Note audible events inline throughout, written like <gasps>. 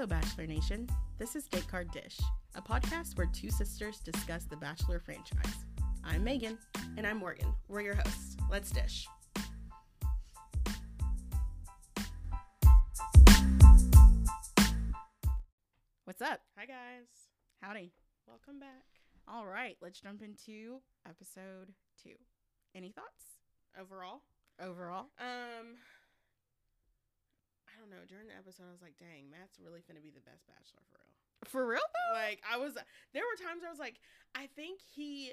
Hello, Bachelor Nation. This is Date Card Dish, a podcast where two sisters discuss the Bachelor franchise. I'm Megan. And I'm Morgan. We're your hosts. Let's dish. What's up? Hi, guys. Howdy. Welcome back. All right, let's jump into episode two. Any thoughts Overall, overall? um, don't know. During the episode, I was like, dang, Matt's really finna be the best bachelor for real. For real though? Like, I was, there were times I was like, I think he.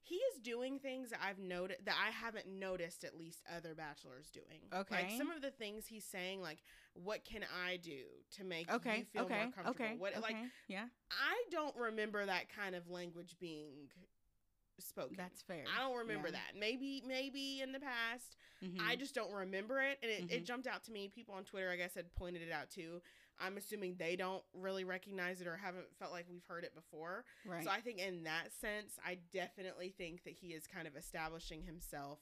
He is doing things that I've noted that I haven't noticed at least other bachelors doing. Okay. Like some of the things he's saying, like, what can I do to make Okay. you feel okay. more comfortable? Okay. What like yeah. I don't remember that kind of language being spoken. That's fair. I don't remember Yeah. that. Maybe maybe in the past. Mhm. I just don't remember it. And it, it Mhm. jumped out to me. People on Twitter, I guess, had pointed it out too. I'm assuming they don't really recognize it or haven't felt like we've heard it before. right. So I think in that sense, I definitely think that he is kind of establishing himself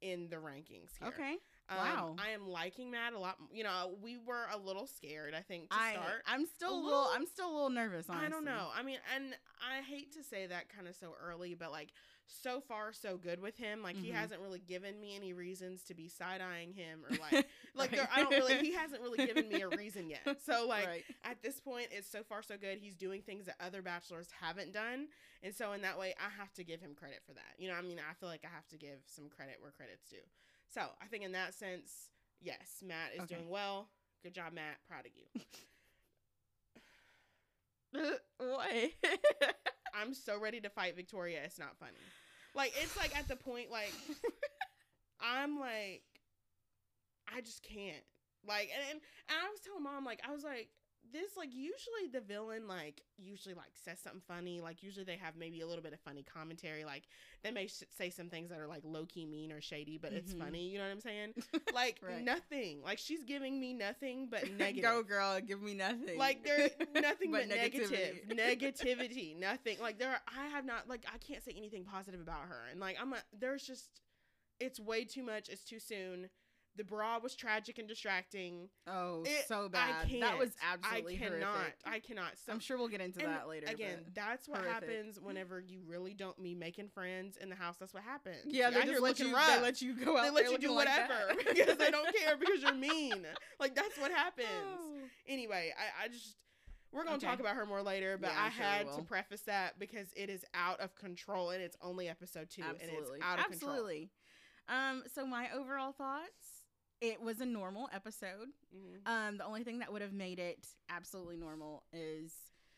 in the rankings here. okay. Um, Wow. I am liking Matt a lot. You know, we were a little scared, I think, to I start. I'm still A little, little- I'm still a little nervous. Honestly. I don't know. I mean, and I hate to say that kind of so early, but like so far so good with him. Like he Mhm. hasn't really given me any reasons to be side eyeing him or like <laughs> like there, I don't really. He <laughs> hasn't really given me a reason yet. So like right. at this point, it's so far so good. He's doing things that other bachelors haven't done, and so in that way, I have to give him credit for that. You know, I mean, I feel like I have to give some credit where credit's due. So I think in that sense, yes, Matt is Okay. doing well. Good job, Matt. Proud of you. what? <laughs> <laughs> I'm so ready to fight Victoria. It's not funny. Like it's like at the point like <laughs> I'm like I just can't. Like and and I was telling mom like I was like this like usually the villain like usually like says something funny like usually they have maybe a little bit of funny commentary like they may say some things that are like low key mean or shady but it's Mhm. funny you know what I'm saying? <laughs> Like Right. nothing. Like she's giving me nothing but <laughs> negative. Go girl, give me nothing. like there's <laughs> nothing but, But negative. negativity. negativity. Nothing. Like there are, i have not like i can't say anything positive about her. And like i'm a, there's just it's way too much. It's too soon the bra was tragic and distracting oh, It- so bad. I can't That was absolutely i cannot horrific. i cannot so, I'm sure we'll get into that later. again that's what horrific. happens whenever you really don't be making friends in the house that's what happens yeah, they just let you. rough. They let you go out. they let you do looking like whatever <laughs> because they don't care because you're mean like that's what happens Oh. anyway, I, I just we're gonna Okay. talk about her more later, but Yeah, I sure had to preface that because it is out of control and it's only episode two and it's out of control. Absolutely. Um, so my overall thoughts, it was a normal episode. Mhm. Um, the only thing that would have made it absolutely normal is,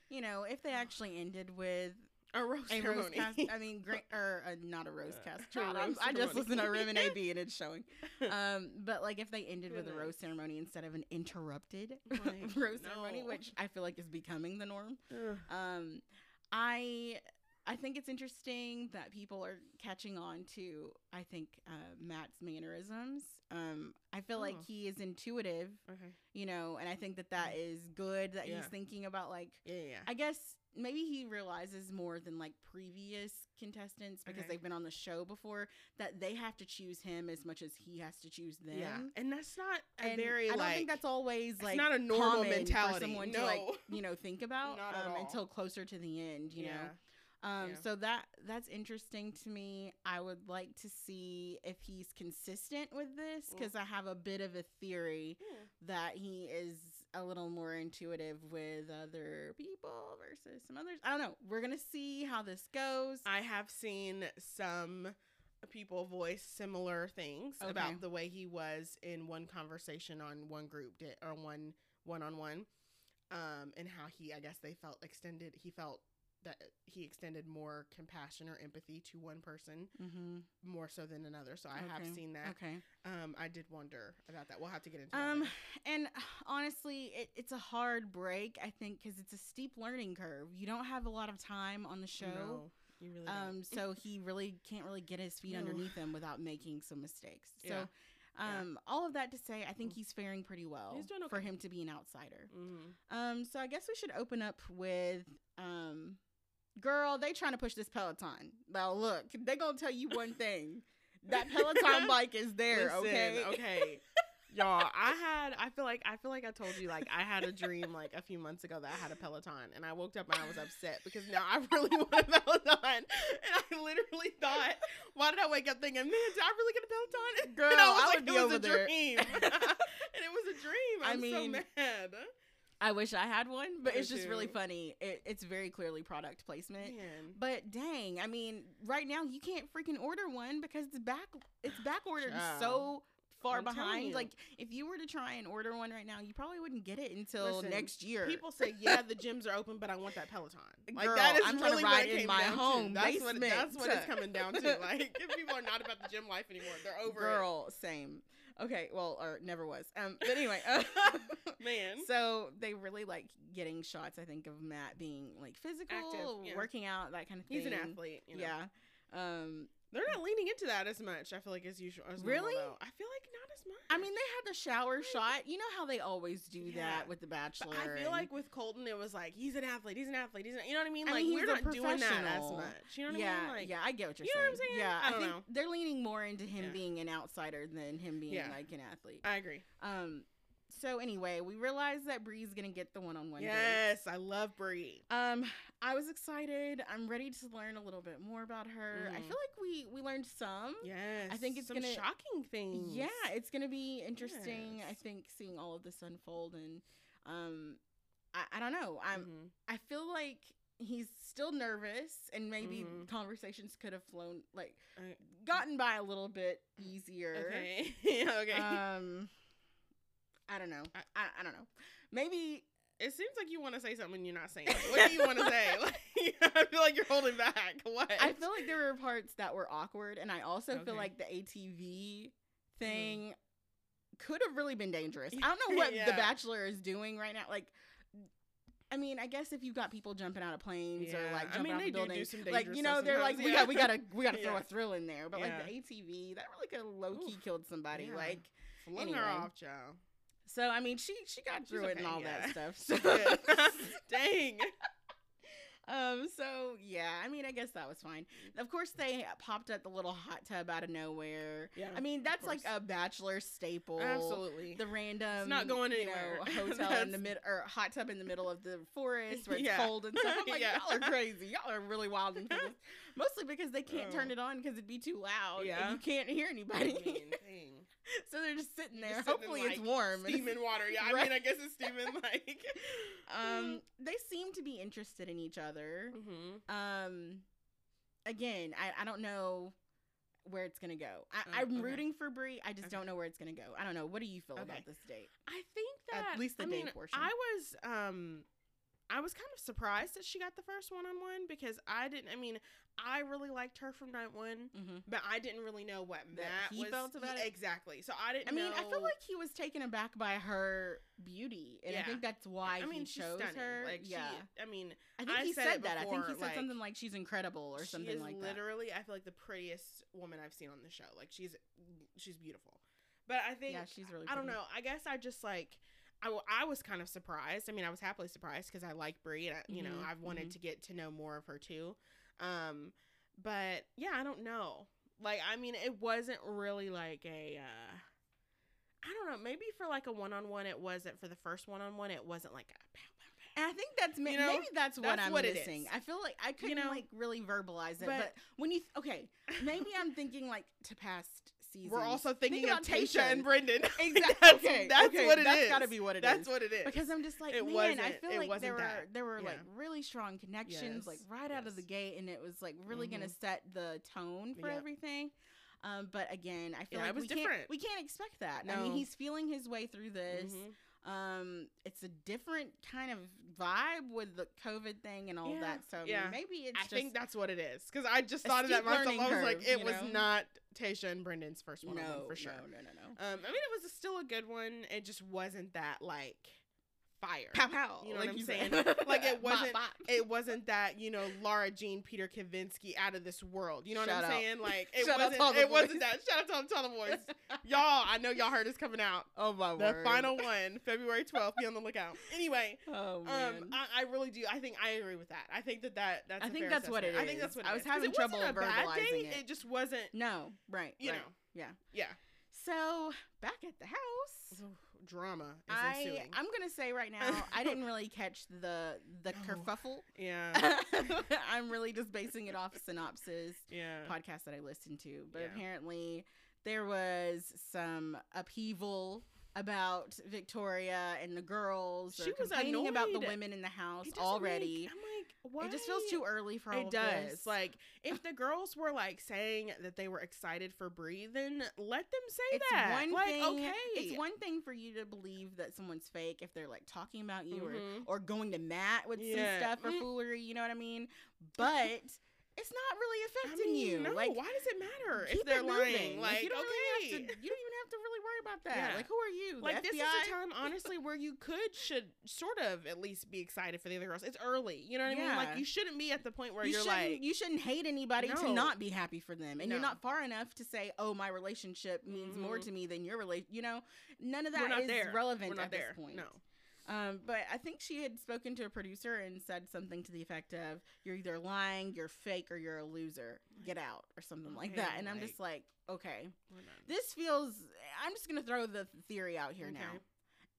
you know, if they actually ended with A rose a ceremony. rose cast. I mean, <laughs> great or uh, not a rose cast. <laughs> God, rose I'm- just listened to Rim and AB <laughs> and it's showing. Um, but like if they ended with a rose ceremony instead of an interrupted Like, rose ceremony, which I feel like is becoming the norm. Um, I I think it's interesting that people are catching on to I think uh, Matt's mannerisms. Um, I feel like Oh. he is intuitive, okay. you know, and I think that that is good that Yeah. he's thinking about like Yeah, yeah. I guess maybe he realizes more than like previous contestants because Okay. they've been on the show before that they have to choose him as much as he has to choose them. yeah. And that's not a And very I don't like think that's always like not a normal mentality. for someone no. to like you know think <laughs> about um, until closer to the end. You yeah. know, um, Yeah. so that that's interesting to me. I would like to see if he's consistent with this Mm. because I have a bit of a theory Hmm. that he is a little more intuitive with other people versus some others. I don't know. We're gonna see how this goes. I have seen some people voice similar things Okay. about the way he was in one conversation on one group di- or one one on one, um, and how he I guess they felt extended. He felt that he extended more compassion or empathy to one person mm-hmm. more so than another. So I have seen that. Okay. Um, I did wonder about that. We'll have to get into that Um, later. and honestly, it, it's a hard break. I think because it's a steep learning curve. You don't have a lot of time on the show. No, you really don't. Um, so he really can't really get his feet underneath him without making some mistakes. So, Yeah. Yeah. um, all of that to say, I think he's faring pretty well He's doing for him to be an outsider. Mhm. Um, so I guess we should open up with girl. They trying to push this Peloton. Now look, they gonna tell you one thing. That Peloton <laughs> bike is there. Listen, okay. okay. Y'all, I had I feel like I feel like I told you like I had a dream like a few months ago that I had a Peloton and I woke up and I was upset because now I really <laughs> want a Peloton. And I literally thought, why did I wake up thinking, man, did I really get a Peloton? Girl, <laughs> and I was I like, it was a there. dream. and it was a dream. I I'm so mad. I wish I had one, but it's just really funny. It, it's very clearly product placement. Man. But dang, I mean, right now you can't freaking order one because it's back it's <sighs> back ordered so far I'm behind. Like if you were to try and order one right now, you probably wouldn't get it until Listen, next year. People say, yeah, the gyms are open, but I want that Peloton. <laughs> Like Girl, that is I'm trying to really ride what it in came my down home to. That's what, basement. that's what it's <laughs> coming down to. Like if people are not about the gym life anymore, they're over Girl, same. Okay, well, or never was. Um, but anyway, uh. <laughs> Man. <laughs> so they really like getting shots. I think of Matt being like physical, Active, yeah. working out, that kind of thing. He's an athlete. You know? Yeah. Um, They're not leaning into that as much. I feel like as usual. As Really? though. I feel like not as much. I mean, they had the shower shot. You know how they always do Yeah. that with the Bachelor. But I feel like with Colton, it was like he's an athlete. He's an athlete. He's an, you know what I mean. I Like mean, we're not doing that as much. You know what yeah, I mean? Like yeah, I get what you're saying. you know what. I'm saying? Yeah, I don't think know. they're leaning more into him Yeah. being an outsider than him being like an athlete. I agree. Um, so anyway, we realized that Bri's gonna get the one-on-one. date. Yes, I love Bri. Um, I was excited. I'm ready to learn a little bit more about her. I Mhm. feel like we we learned some. Yes, I think it's some gonna- shocking things. Yeah, it's gonna be interesting. I think seeing all of this unfold and um, I, I don't know. I'm Mhm. I feel like he's still nervous and maybe Mhm. conversations could have flown like gotten by a little bit easier. Okay. <laughs> Okay. Um, I don't know. I- I, I don't know. Maybe it seems like you want to say something and you're not saying. it. What do you want to say? <laughs> Like, <laughs> I feel like you're holding back. What? I feel like there were parts that were awkward, and I also feel like the ATV mm-hmm. thing could have really been dangerous. I don't know <laughs> what Yeah. The Bachelor is doing right now. Like, I mean, I guess if you've got people jumping out of planes or Yeah. like I mean, out they the do do building, some like you know, they're like, sometimes, we yeah. got, we gotta, we gotta throw Yeah. a thrill in there. But like the ATV, that really could low key Oof. killed somebody. Yeah. Like, Flung anyway. her off, child. So I mean, she she got through it and all yeah. that stuff. <laughs> So. <laughs> Dang. Um, so yeah, I mean, I guess that was fine. Of course, they popped up the little hot tub out of nowhere. Yeah. I mean, that's like a bachelor staple. Absolutely. The random, not going you anywhere. know, <laughs> hotel in the mid or hot tub in the middle of the forest where it's Yeah. cold and stuff. I'm like, Yeah. y'all are crazy. Y'all are really wild. Mostly because they can't turn Oh. it on because it'd be too loud. Yeah. and you can't hear I anybody. mean, <laughs> dang. so they're just sitting there. just sitting in, Hopefully, it's like, warm. and <laughs> Steaming water. Yeah, I Right. mean, I guess it's steaming <laughs> like. Um, they seem to be interested in each other. hmm Um, again, I, I don't know where it's gonna go. I, Oh, I'm okay. rooting for Bri. I just Okay. don't know where it's gonna go. I don't know. What do you feel Okay. about this date? I think that At least the I day mean, portion. I was um I was kind of surprised that she got the first one on one because I didn't I mean, I really liked her from night one, Mm-hmm. but I didn't really know what That Matt he was felt about it? Exactly. So I didn't I mean, I feel like he was taken aback by her beauty, and I think that's why I mean, he chose stunning. her. Like yeah, she I mean, I think I he said said, it that. I think he said like, something like she's incredible or something like that. literally I feel like the prettiest woman I've seen on the show. Like she's she's beautiful. But I think Yeah, she's really. I don't know. I guess I just like I, w- I was kind of surprised. I mean, I was happily surprised because I like Bri, and I, you know, Mhm, I've wanted mhm. to get to know more of her too. Um, but yeah, I don't know. Like, I mean, it wasn't really like a. Uh, I don't know. Maybe for like a one on one, it wasn't. For the first one on one, it wasn't like a. Pow, pow, pow. And I think that's ma- You know, maybe that's what that's I'm what missing. I feel like I couldn't know, like really verbalize it, but, but- when you okay, maybe <laughs> I'm thinking like to past seasons. We're also thinking Think of Tayshia and Brendan. <laughs> Exactly. that's, okay, that's okay, what it That's is. got to be what it is. That's what it is. because I'm just like, It man, I feel it like there were there were like really strong connections, like Yes, right out of the gate, and it was like really gonna Mhm. set the tone for Yep. everything. Um, but again, I feel Yeah, it like was we can't different. we can't expect that. I mean, he's feeling his way through this. Mhm. Um, it's a different kind of vibe with the COVID thing and all Yeah, that. So yeah. maybe it's I just think that's what it is because I just thought of that myself. I was like, it was know? not Tayshia and Brendan's first one, no, for sure. No, no, no, no. Um, I mean, it was still a good one. It just wasn't that like fire. Pow pow. You know like what I'm saying? <laughs> Like, it wasn't- bop. It wasn't that you know Lara Jean Peter Kavinsky out of this world. You know Shout what I'm out. saying? Like it Shout wasn't. to all the It wasn't that. Shout out to all the Boys. y'all. I know y'all heard it's coming out. oh my The word. The final one, February 12th. Be on the lookout. Anyway, <laughs> Oh um, I, I really do. I think I agree with that. I think that that that's. I think that's what assessment. it I think that's what I was is. having it trouble a bad verbalizing it. It just wasn't. no, right. You right. know. Yeah. Yeah. So back at the house, Ooh, drama is I ensuing. I'm gonna say right now I didn't <laughs> really catch the the No. kerfuffle. yeah, <laughs> I'm really just basing it off synopsis yeah. podcast that I listened to, but Yeah. apparently there was some upheaval about Victoria and the girls. She or was complaining about the women in the house already. I'm like, why? It just feels too early for all It does. this. Like, <laughs> if the girls were like saying that they were excited for Bri, then let them say it's that. one like, thing. okay, It's one thing for you to believe that someone's fake if they're like talking about you or Mhm. or going to Matt with Yeah. some stuff or Mm. foolery. You know what I mean? But it's not really I affecting mean, you. no. like, why does it matter if they're lying? moving. Like, you don't okay, really have to. You don't even have to really worry about that. Yeah. Like, who are you? The like this is FBI? a time, <laughs> honestly, where you could should sort of at least be excited for the other girls. It's early, you know what I mean? Like, you shouldn't be at the point where you are shouldn't, like, you shouldn't hate anybody to not be happy for them, and you're not far enough to say, "Oh, my relationship means more Mhm. to me than your relation." You know, none of that is there. relevant at there. this point. No. Um, but I think she had spoken to a producer and said something to the effect of, "You're either lying, you're fake, or you're a loser. Get out," or something like that. And I'm just like, okay, this feels. I'm just gonna throw the theory out here now.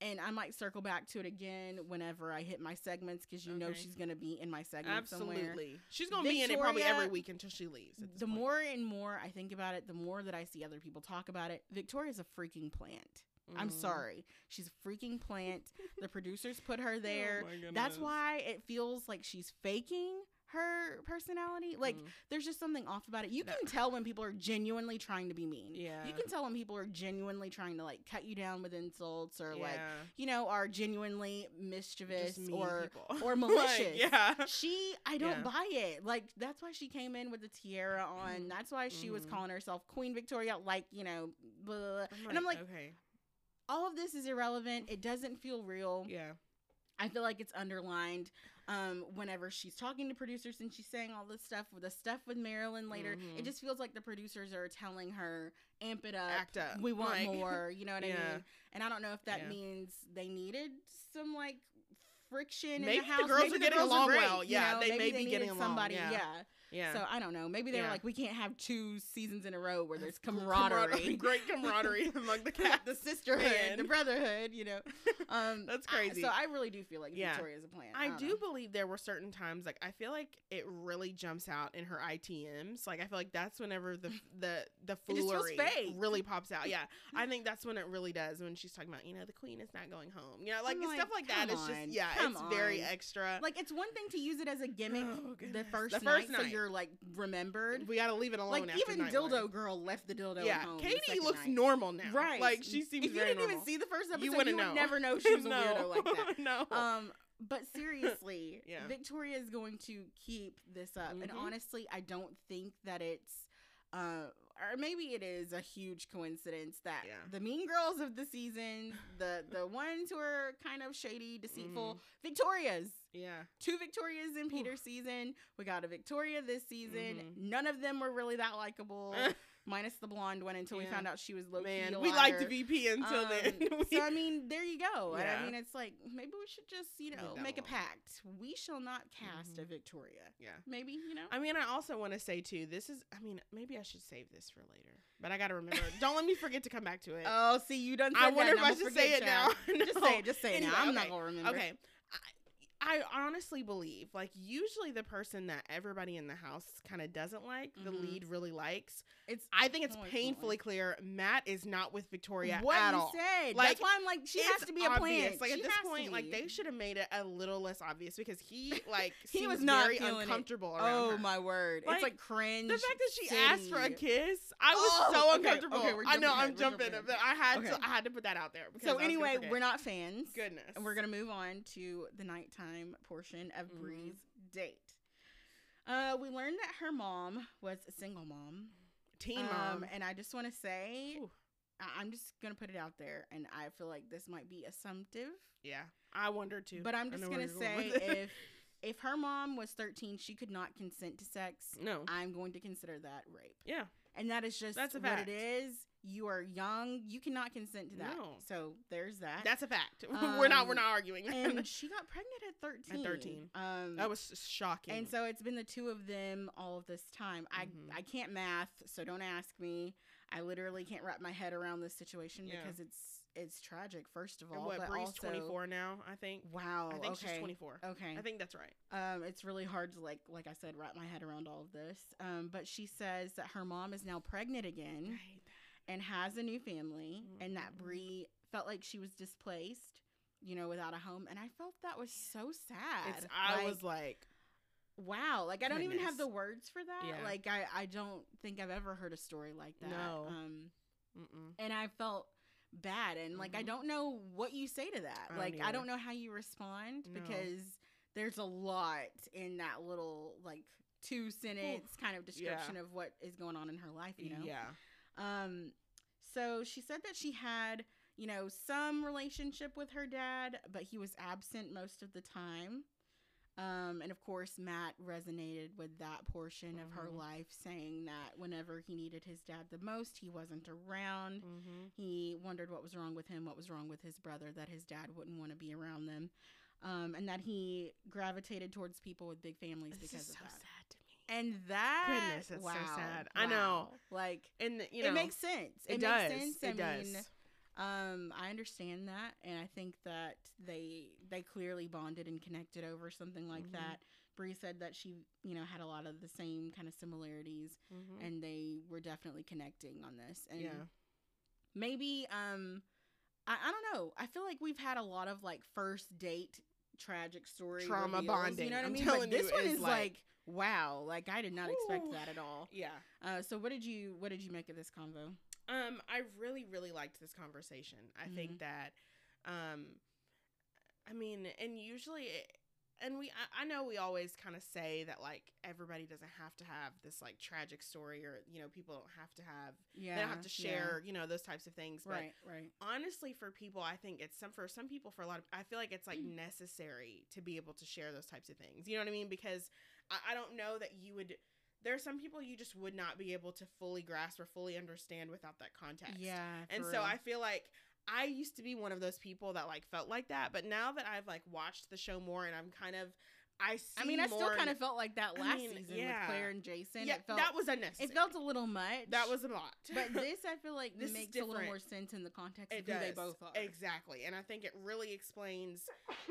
And I might circle back to it again whenever I hit my segments because you know she's gonna be in my segment somewhere. Absolutely. She's going to be in it probably every week until she leaves. the point. more and more I think about it, the more that I see other people talk about it. Victoria's a freaking plant. I'm Mm. sorry. She's a freaking plant. the producers put her <laughs> Oh there. my That's why it feels like she's faking her personality. Like Mm. there's just something off about it. You No. can tell when people are genuinely trying to be mean. yeah. You can tell when people are genuinely trying to like cut you down with insults or like you know are genuinely mischievous or people. <laughs> or Like, malicious. yeah. She, I don't Yeah. buy it. Like that's why she came in with the tiara on. Mhm. That's why she was Mhm. calling herself Queen Victoria. Like you know, blah, blah, blah. I'm and I'm like, okay. All of this is irrelevant. It doesn't feel real. Yeah. I feel like it's underlined um, whenever she's talking to producers and she's saying all this stuff with the stuff with Marylynn later. Mhm. It just feels like the producers are telling her, amp it up. Act up. We want Like- more. You know what I <laughs> mean? And I don't know if that Yeah. means they needed some like friction. Maybe in the the, girls Maybe are getting along great, well. you Yeah, know? they may be needed getting along, Somebody, yeah. yeah. Yeah. So I don't know. Maybe they're Yeah. like, we can't have two seasons in a row where there's <laughs> camaraderie, <laughs> Great camaraderie <laughs> among the cat, the sisterhood, the brotherhood. You know, um, That's I- crazy. so I really do feel like Yeah. Victoria's a plan. I don't do know. believe there were certain times like I feel like it really jumps out in her ITMs. Like I feel like that's whenever the the the It just feels foolery really pops out. Yeah, I think that's when it really does when she's talking about you know the queen is not going home. You know, like, I'm stuff like, like that. It's just yeah, come it's very extra. Like it's one thing to use it as a gimmick Oh, the first, The first night, so you're like remembered. we got to leave it alone. Like after even night Dildo one. Girl left the dildo. Yeah, at home Katie looks night. normal now. Right. Like she seems If you didn't normal. even see the first episode, you you, wouldn't would know. never know she was a <laughs> weirdo like that. <laughs> no. Um, but seriously, <laughs> Yeah. Victoria is going to keep this up, and Mhm. honestly, I don't think that it's, uh, or maybe it is a huge coincidence that Yeah. the mean girls of the season, the the <laughs> ones who are kind of shady, Mm-hmm. deceitful, Victorias. yeah. Two Victorias in Peter's season. We got a Victoria this season. Mhm. None of them were really that likable, <laughs> minus the blonde one until we found out she was low Man, we liked VP until Um, then. <laughs> We- so I mean, there you go. Yeah. I mean, it's like maybe we should just you know make a pact. We shall not cast a Mhm. Victoria. yeah. Maybe you know. I mean, I also want to say too. This is. I mean, maybe I should save this for later, but I gotta remember. <laughs> don't let me forget to come back to it. oh, see, you done. I wonder if I should say it now. y'all. <laughs> Just say it. Just say it Anyway, now. I'm not gonna remember. Okay. I, I honestly believe, like, usually the person that everybody in the house kind of doesn't like, the Mhm. lead really likes. It's I think it's Oh, painfully clear Matt is not with Victoria what at you all. said. Like, That's why I'm like, she has to be a obvious. plant. Like She at this point, like they should have made it a little less obvious because he <laughs> like He seems was not very it. uncomfortable around Oh her. my word! Like, it's like cringe. The fact that she asked for a kiss, I was Oh, so uncomfortable. okay, we're I know I'm jumping, jumping but I had Okay. to I had to put that out there. So anyway, we're not fans. goodness, And we're gonna move on to the nighttime portion of Mhm. Bri's date. Uh, we learned that her mom was a single mom. Teen Um, mom. and I just want to say. I- I'm just gonna put it out there, and I feel like this might be assumptive, Yeah, I wonder too. but I'm just gonna going say if <laughs> if her mom was 13, she could not consent to sex. no, I'm going to consider that rape, yeah, and that is just That's a what fact. it is. You are young. You cannot consent to that. No. So there's that. That's a fact. <laughs> we're not. We're Um, not arguing. that. and <laughs> she got pregnant at 13. At 13. Um, that was shocking. and so it's been the two of them all of this time. Mhm. I I can't math, so don't ask me. I literally can't wrap my head around this situation Yeah. because it's it's tragic. First of all, And what? but Bri's also, 24 now. I think. Wow. I think okay. she's 24. Okay. I think that's right. Um, it's really hard to like, like I said, wrap my head around all of this. Um, but she says that her mom is now pregnant again and has a new family, and that Mhm. Bri felt like she was displaced, you know, without a home, and I felt that was so sad. It's. I Like, was like, wow, like I don't even have the words for that. Yeah. Like I, I don't think I've ever heard a story like that. No. Um, Mm-mm. and I felt bad, and like I Mhm. don't know what you say to that. I don't like I don't know how you respond No. because there's a lot in that little like two sentence kind of description of what is going on in her life. You know. Yeah. Um, so she said that she had, you know, some relationship with her dad, but he was absent most of the time. Um, and of course, Matt resonated with that portion of her Mhm. life, saying that whenever he needed his dad the most, he wasn't around. Mm-hmm. He wondered what was wrong with him, what was wrong with his brother, that his dad wouldn't want to be around them, um, and that he gravitated towards people with big families This because is of so that. sad to. And that, Goodness, so wow, sad. I know. Like, And you know, it makes sense. It, It, does. makes sense. I It mean, does. um, I understand that, and I think that they they clearly bonded and connected over something like Mhm. that. Bri said that she, you know, had a lot of the same kind of similarities, Mhm. and they were definitely connecting on this. And yeah. maybe, um, I, I don't know. I feel like we've had a lot of like first date tragic story Trauma reveals, bonding. You know what i I'm mean? telling but this you, one is is like, like- wow. Like I did not expect that at all. Yeah. Uh, so what did you what did you make of this convo? Um, I really, really liked this conversation. I Mhm. think that, um, I mean, and usually, it, and we, I, I know we always kind of say that like everybody doesn't have to have this like tragic story, or you know, people don't have to have, Yeah, they don't have to yeah. share, you know, those types of things. But Right, right. honestly, for people, I think it's some for some people, for a lot of, I feel like it's like <clears throat> necessary to be able to share those types of things. You know what I mean? Because I, I don't know that you would. There are some people you just would not be able to fully grasp or fully understand without that context. Yeah. And so real. I feel like I used to be one of those people that like felt like that, but now that I've like watched the show more and I'm kind of I see I mean, I still kind of felt like that I last mean, season yeah. with Clare and Jason. yeah, it felt that was unnecessary. it felt a little much. that was a lot. <laughs> but this I feel like <laughs> This makes a little more sense in the context it of does who they both are. exactly, and I think it really explains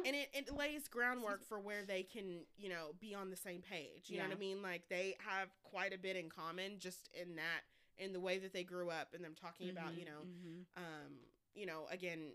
and it, it lays groundwork for where they can you know be on the same page. You know what I mean? Like they have quite a bit in common just in that in the way that they grew up and them talking about you know mhm. um, you know, again,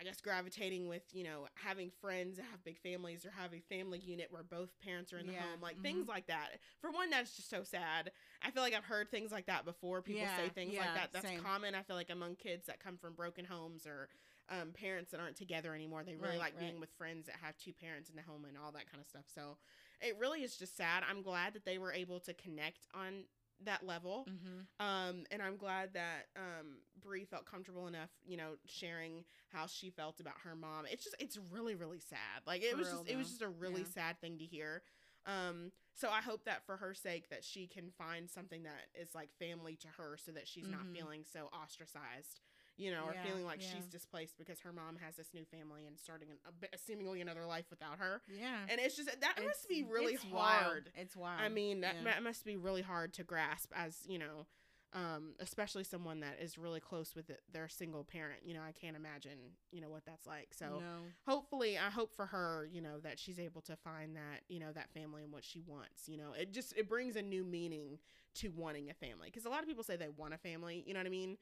I guess gravitating with, you know, having friends that have big families or have a family unit where both parents are in the Yeah, home, like mhm. things like that. For one, that's just so sad. I feel like I've heard things like that before. People say things yeah, like that. That's same. common, I feel like, among kids that come from broken homes or um, parents that aren't together anymore. They really Right, like right. being with friends that have two parents in the home and all that kind of stuff. So it really is just sad. I'm glad that they were able to connect on that level. Mhm. Um, and I'm glad that um Bri felt comfortable enough, you know, sharing how she felt about her mom. It's just it's really really sad. Like it For was real, just it was just a really Yeah. sad thing to hear. Um, so I hope that for her sake that she can find something that is like family to her, so that she's not Mhm. feeling so ostracized, you know, or feeling like yeah. she's displaced because her mom has this new family and starting an, a, seemingly another life without her. Yeah. And it's just that It's- must be really it's hard. Wild. It's wild. I mean, that, Yeah. that must be really hard to grasp as, you know, um, especially someone that is really close with it, their single parent. You know, I can't imagine, you know, what that's like. So no. hopefully, I hope for her, you know, that she's able to find that, you know, that family and what she wants. You know, it just, it brings a new meaning to wanting a family. Because a lot of people say they want a family, you know what I mean?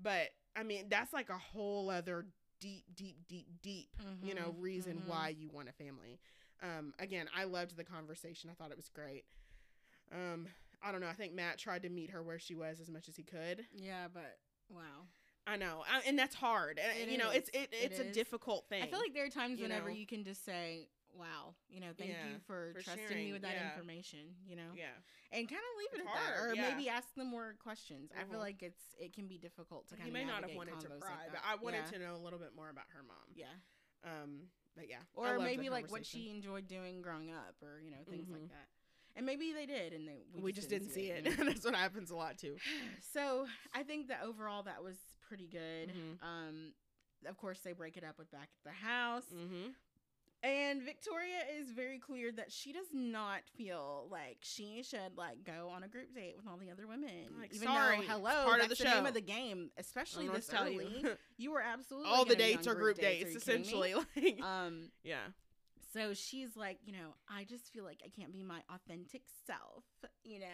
But, I mean, that's like a whole other deep, deep, deep, deep, you know, Mhm, reason mhm. why you want a family. Um, again, I loved the conversation. I thought it was great. Um, I don't know. I think Matt tried to meet her where she was as much as he could. Yeah, but wow. I know, I, and that's hard. It you know, it's it, It it's a is. difficult thing. I feel like there are times you whenever know? you can just say, "Wow, you know, thank Yeah, you for, for trusting sharing, me with that yeah. information," you know, yeah, and kind of leave it It's at that, or yeah. maybe ask them more questions. I feel Mhm. like it's it can be difficult to kind of. You may not have wanted to pry, but I wanted to know a little bit more about her mom. Yeah, Um, but yeah, or maybe like what she enjoyed doing growing up, or you know things Mhm. like that. and maybe they did, and they We, just didn't, see it. know? <laughs> That's what happens a lot too. <sighs> so I think that overall that was pretty good. Mhm. Um, of course, they break it up with back at the house, Mm-hmm. And Victoria is very clear that she does not feel like she should like go on a group date with all the other women. Like, Even sorry, though, hello, part of that's the the, name show. of the game, especially I this early. you. <laughs> You were absolutely All the dates are group Are dates, kidding me? essentially. <laughs> Like, Um, yeah. so she's like, you know, I just feel like I can't be my authentic self, you know.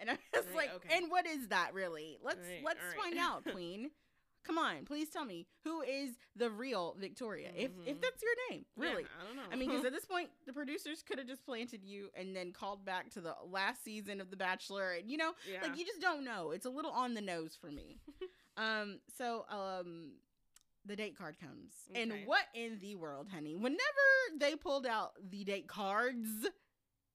And I'm <laughs> just Right, like, okay. and what is that really? Let's Right, let's right. find out, Queen. Come on, please tell me who is the real Victoria, if if Mhm. that's your name, really. Yeah, I don't know. I mean, because at <laughs> this point, the producers could have just planted you and then called back to the last season of The Bachelor, and you know, yeah. like you just don't know. It's a little on the nose for me. <laughs> um, so um, the date card comes, and what in the world, honey? Whenever they pulled out the date cards,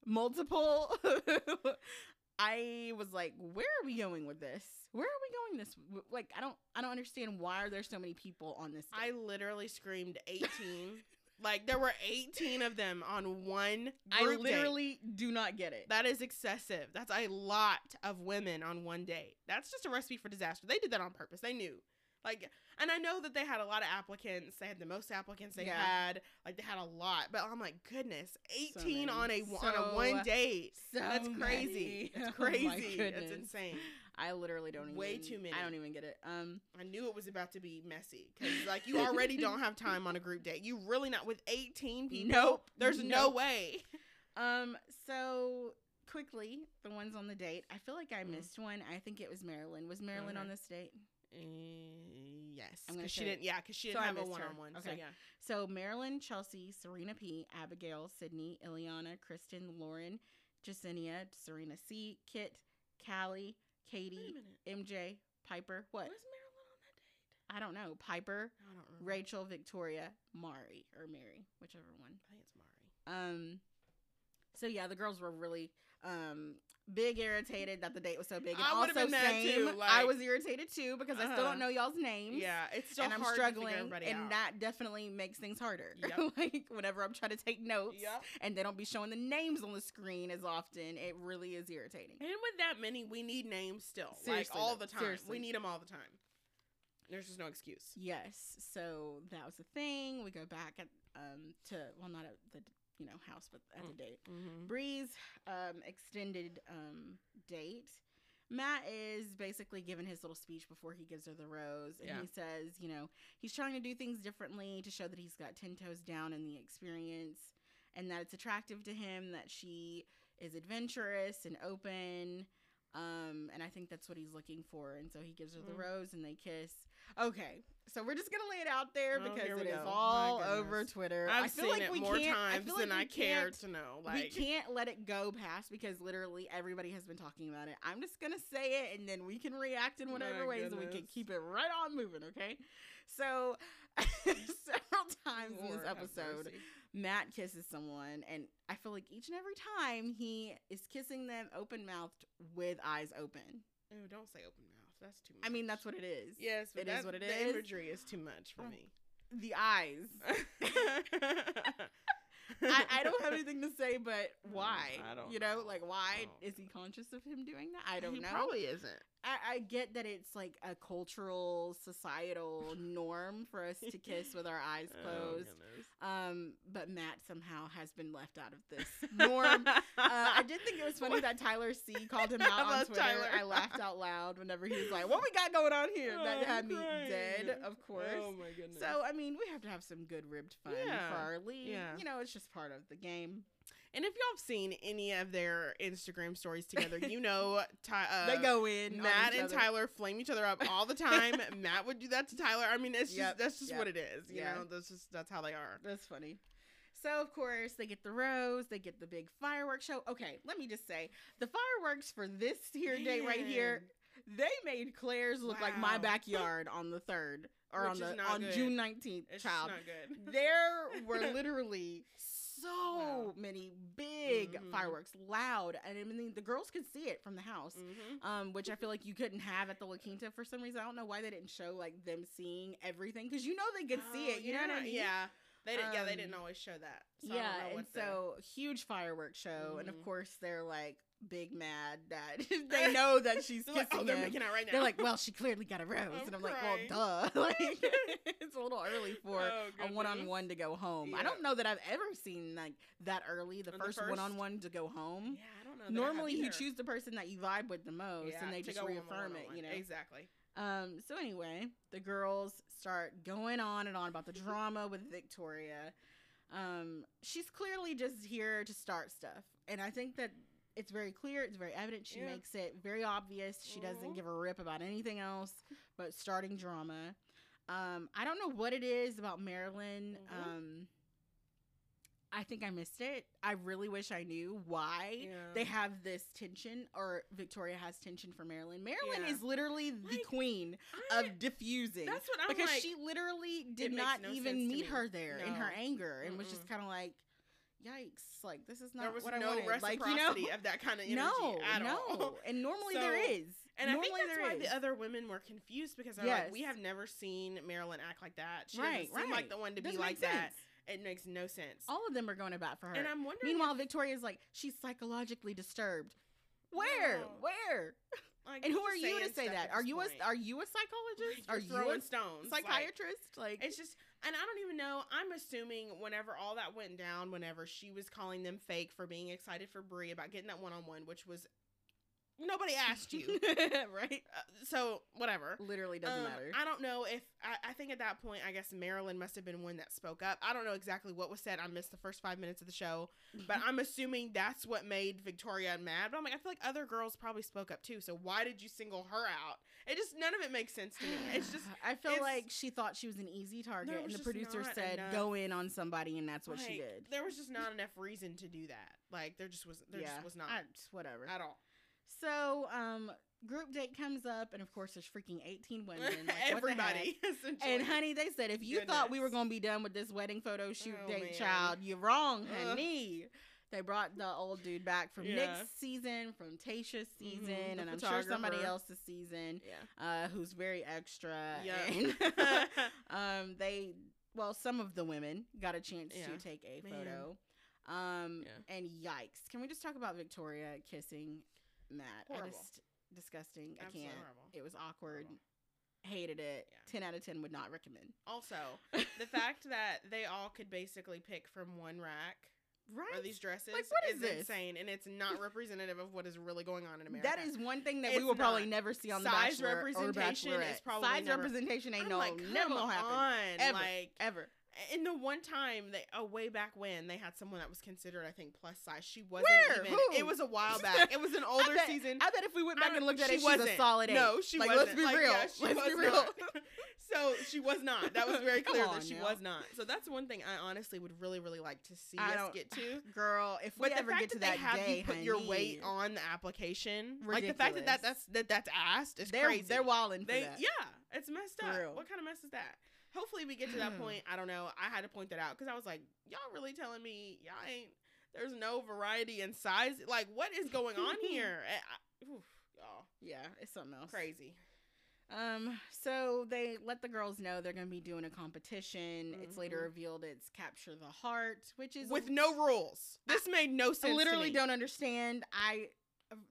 multiple, <laughs> I was like, where are we going with this? Where are we going this? Like, I don't, I don't understand why are there so many people on this? I literally screamed 18. <laughs> like there were 18 of them on one I group date. literally do not get it. That is excessive. That's a lot of women on one date. That's just a recipe for disaster. They did that on purpose. They knew. Like, and I know that they had a lot of applicants. They had the most applicants they Yeah. had. Like, they had a lot. But I'm like, goodness, 18 many. on a on a one date. so That's crazy. many. <laughs> That's Oh crazy. That's goodness. insane. I literally don't even. Way too many. I don't even get it. Um, I knew it was about to be messy because, like, you already don't have time on a group date. You really not with 18 people. Nope. There's no way. um. So quickly, the ones on the date. I feel like I Mm. missed one. I think it was Marylynn. Was Marylynn on this date? Uh, yes, because she didn't. Yeah, because she didn't I have a one-on-one. So Okay. yeah. So Marylynn, Chelsea, Serena P, Abigail, Sydney, Ileana, Kristen, Lauren, Jessenia, Serena C, Kit, Callie, Katie. MJ, Pieper. What? Was Marylynn on that date? I don't know. Pieper, I don't remember. Rachel, Victoria, Mari, or Mary, whichever one. I think it's Mari. Um. So yeah, the girls were really um big irritated that the date was so big, and I been mad same. too, I was irritated too because I still Uh-huh. don't know y'all's names. Yeah, it's still and I'm struggling, and out. that definitely makes things harder. <laughs> Yep. like whenever I'm trying to take notes, Yep. and they don't be showing the names on the screen as often, it really is irritating. And with that many, we need names still, Seriously, like all though. the time. Seriously. We need them all the time. There's just no excuse. Yes, so that was the thing. We go back at um to well, not at the you know house, but at the Mm. date. Mm-hmm. Bri's um, extended um, date. Matt is basically giving his little speech before he gives her the rose. And Yeah. he says, you know, he's trying to do things differently to show that he's got 10 toes down in the experience and that it's attractive to him that she is adventurous and open. Um, and I think that's what he's looking for. And so he gives her the Mm. rose and they kiss. Okay, so we're just gonna lay it out there Oh, because it is go. All over. Twitter. I've I feel seen like it we more can't, I times feel than I care to know. we can't let it go past because literally everybody has been talking about it. I'm just gonna say it and then we can react in whatever ways and we can keep it right on moving, okay? So <laughs> several times in this episode. Matt kisses someone and I feel like each and every time he is kissing them open mouthed with eyes open. Oh, don't say open mouth. That's too much. I mean that's what it is. yes, but it is that- what it the is. imagery is too much for Oh. me. The eyes. <laughs> I, I don't have anything to say but <laughs> why. I don't you know, know. like why is he conscious of him doing that? I don't he know. Probably isn't. I, I get that it's like a cultural, societal norm for us to kiss with our eyes <laughs> Oh, closed. goodness. um, but Matt somehow has been left out of this norm. uh, I did think it was funny that Tyler C called him out <laughs> I on Twitter. Tyler. I laughed out loud whenever he was like, "What we got going on here?" that Oh, had me dead, of course. Oh my goodness. So I mean, we have to have some good ribbed fun Yeah. for our league. Yeah. You know, it's just part of the game. And if y'all have seen any of their Instagram stories together, you know <laughs> Ty, uh, they go in. Matt and other. Tyler flame each other up all the time. <laughs> Matt would do that to Tyler. I mean, it's just Yep, that's just yep, what it is. You yeah. know, that's just that's how they are. That's funny. So of course they get the rose, they get the big fireworks show. Okay, let me just say the fireworks for this here date right here, they made Clare's look like my backyard on the third or Which on the on good. June nineteenth. It's Child, just not good. there <laughs> were literally so Wow. many big Mhm. fireworks, loud, and I mean the girls could see it from the house. hmm Um, which I feel like you couldn't have at the La Quinta for some reason. I don't know why they didn't show like them seeing everything because you know they could see it. You know what I mean? Oh, Yeah. They didn't. yeah, they Um, didn't always show that. So I yeah, don't know and the- so huge fireworks show, and of Mhm. course they're like big mad that <laughs> they know that she's kissing <laughs> like, oh, they're him. making out right now. They're like, well, she clearly got a rose, I'm and I'm like, crying. well, duh, <laughs> like it's a little early for Oh, a one-on-one to go home. I don't know that I've ever seen like that early, the The first, first- one-on-one to go home. Yeah, I don't know. that Normally, you choose the person that you vibe with the most, Yeah, and they just go on the reaffirm it. one-on-one. You know, exactly. um, so anyway, the girls start going on and on about the drama with Victoria. Um, she's clearly just here to start stuff, and I think that it's very clear, it's very evident. She Yeah. makes it very obvious. She doesn't Mhm. give a rip about anything else but starting drama. Um, I don't know what it is about Marylynn. Mhm. Um, I think I missed it. I really wish I knew why Yeah. they have this tension, or Victoria has tension for Marylynn. Marylynn Yeah. is literally the Like, queen I- of diffusing that's what I'm because like. she literally did not no even meet me. her there in her anger and was just kind of like, "Yikes! Like this is not there was what I no wanted." Like reciprocity you know, of that kind of <laughs> energy no, at no, all. <laughs> and normally there So- is, And normally I think that's why is. the other women were confused because they're Yes. like, we have never seen Marylynn act like that. She Right, doesn't seem like the one to be Doesn't like make that. It makes no sense. All of them are going to bat for her. and I'm wondering. Meanwhile, Victoria's like she's psychologically disturbed. Where? No. Where? like, And who you're you to say that? Are you a are you a psychologist? You're are you throwing a stones? Like, psychiatrist? Like, It's just, and I don't even know. I'm assuming whenever all that went down, whenever she was calling them fake for being excited for Bri about getting that one on one, which was nobody asked you. <laughs> <laughs> right? uh, so whatever. Literally doesn't Um, matter. I don't know if I, I think at that point, I guess Marylynn must have been one that spoke up. I don't know exactly what was said. I missed the first five minutes of the show, but I'm <laughs> assuming that's what made Victoria mad. But I'm like, I feel like other girls probably spoke up too. So why did you single her out? It just none of it makes sense to me. It's just <sighs> I feel like she thought she was an easy target, and the producer said, enough- "Go in on somebody," and that's what she did. There was just not enough reason to do that. Like there just was there yeah, just was not I- whatever. at all. So, um, group date comes up, and of course, there's freaking 18 women. Like? <laughs> Everybody. <laughs> And honey, they said if you thought we were gonna be done with this wedding photo shoot Oh, date, man. child, you're wrong, Ugh. They brought the old dude back from Yeah. Nick's season, from Tayshia's season, the and I'm sure somebody else's season, yeah. uh, who's very extra. Yeah. And, <laughs> <laughs> um, they, well, some of the women got a chance Yeah. to take a Man. photo. Um, Yeah. and yikes! Can we just talk about Victoria kissing Matt? I Horrible. just disgusting. I Absolutely can't. horrible. It was awkward. Horrible. Hated it. Yeah. Ten out of ten would not recommend. Also, <laughs> the fact that they all could basically pick from one rack right. or these dresses Like, what is is this? insane, and it's not representative of what is really going on in America. That is one thing that It's we will probably never see on the Size Bachelor or representation is probably size never- representation ain't I'm no like, never gonna happen on, Ever. like ever. In the one time they oh way back when they had someone that was considered I think plus size. She wasn't Where? even. Who? It was a while back. It was an <laughs> older I bet, season. I bet if we went back and looked at she it, she's a wasn't. solid eight. No, she like, wasn't. Let's be Like, real. yeah, she let's was be real. not. <laughs> so she was not. That was very <laughs> clear that she now. was not. So that's one thing I honestly would really, really like to see I us get to. <sighs> Girl, if we But ever get to that that they have day, you put your weight on the application, like the fact that, Ridiculous. that that's that that's asked is they're crazy. they're walling. for They that. yeah, it's messed up. What kind of mess is that? Hopefully we get to that point. I don't know. I had to point that out because I was like, y'all really telling me y'all ain't. There's no variety in size. Like, what is going on <laughs> here? I, I, oof, y'all, Yeah, it's something else. crazy. Um, so they let the girls know they're gonna be doing a competition. It's later Mhm. revealed it's capture the heart, which is With no rules. This made no I sense. literally to me. don't understand. I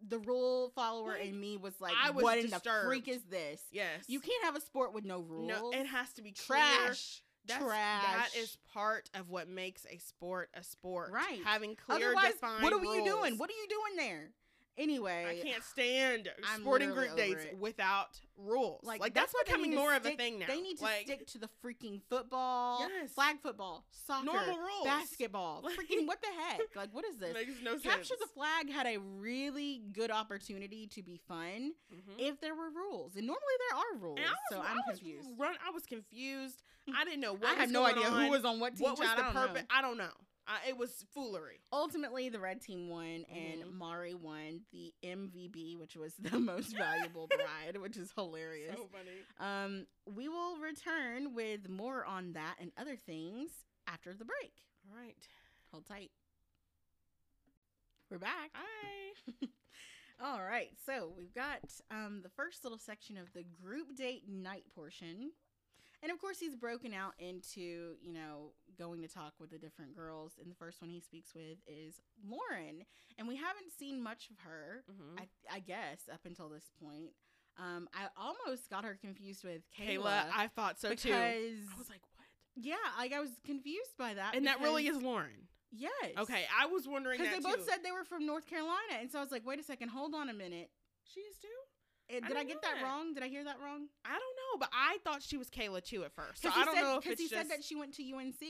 the rule follower Like, in me was like, I was what in the freak is this? Yes. You can't have a sport with no rules. No, it has to be trash. Trash. That is part of what makes a sport a sport. Right. Having clear, Otherwise, defined what are you doing? What are you doing there? Anyway, I can't stand I'm sporting group dates it. without rules. Like, Like, that's that's, becoming more of a thing now. They need to like, stick to the freaking football, Yes. flag football, soccer, normal rules. basketball. Like- freaking what the heck? Like what is <laughs> this? Makes no sense. Capture the flag had a really good opportunity to be fun Mhm. if there were rules, and normally there are rules. Was, so I I'm was confused. Run, I was confused. I didn't know <laughs> what I had no idea on, who was on what team. What was the I purpose? I don't know. Uh, it was foolery. Ultimately, the red team won, and Mhm. Mari won the MVB, which was the <laughs> most valuable <laughs> bride, which is hilarious. So funny. Um, we will return with more on that and other things after the break. All right. Hold tight. We're back. Hi. <laughs> All right, so we've got um, the first little section of the group date night portion. And of course, he's broken out into, you know, going to talk with the different girls. And the first one he speaks with is Lauren. And we haven't seen much of her, Mhm. I, I guess, up until this point. Um, I almost got her confused with Khaylah. Khaylah, I thought so too. because, I was like, what? yeah, like I was confused by that. And that really is Lauren. Yes. Okay, I was wondering Because they both said they were from North Carolina. And so I was like, wait a second, hold on a minute. she is too. I Did I, didn't get that, that. wrong? Did I hear that wrong? I don't know, but I thought she was Khaylah too at first. So I don't said, know if it's he just said that she went to UNC.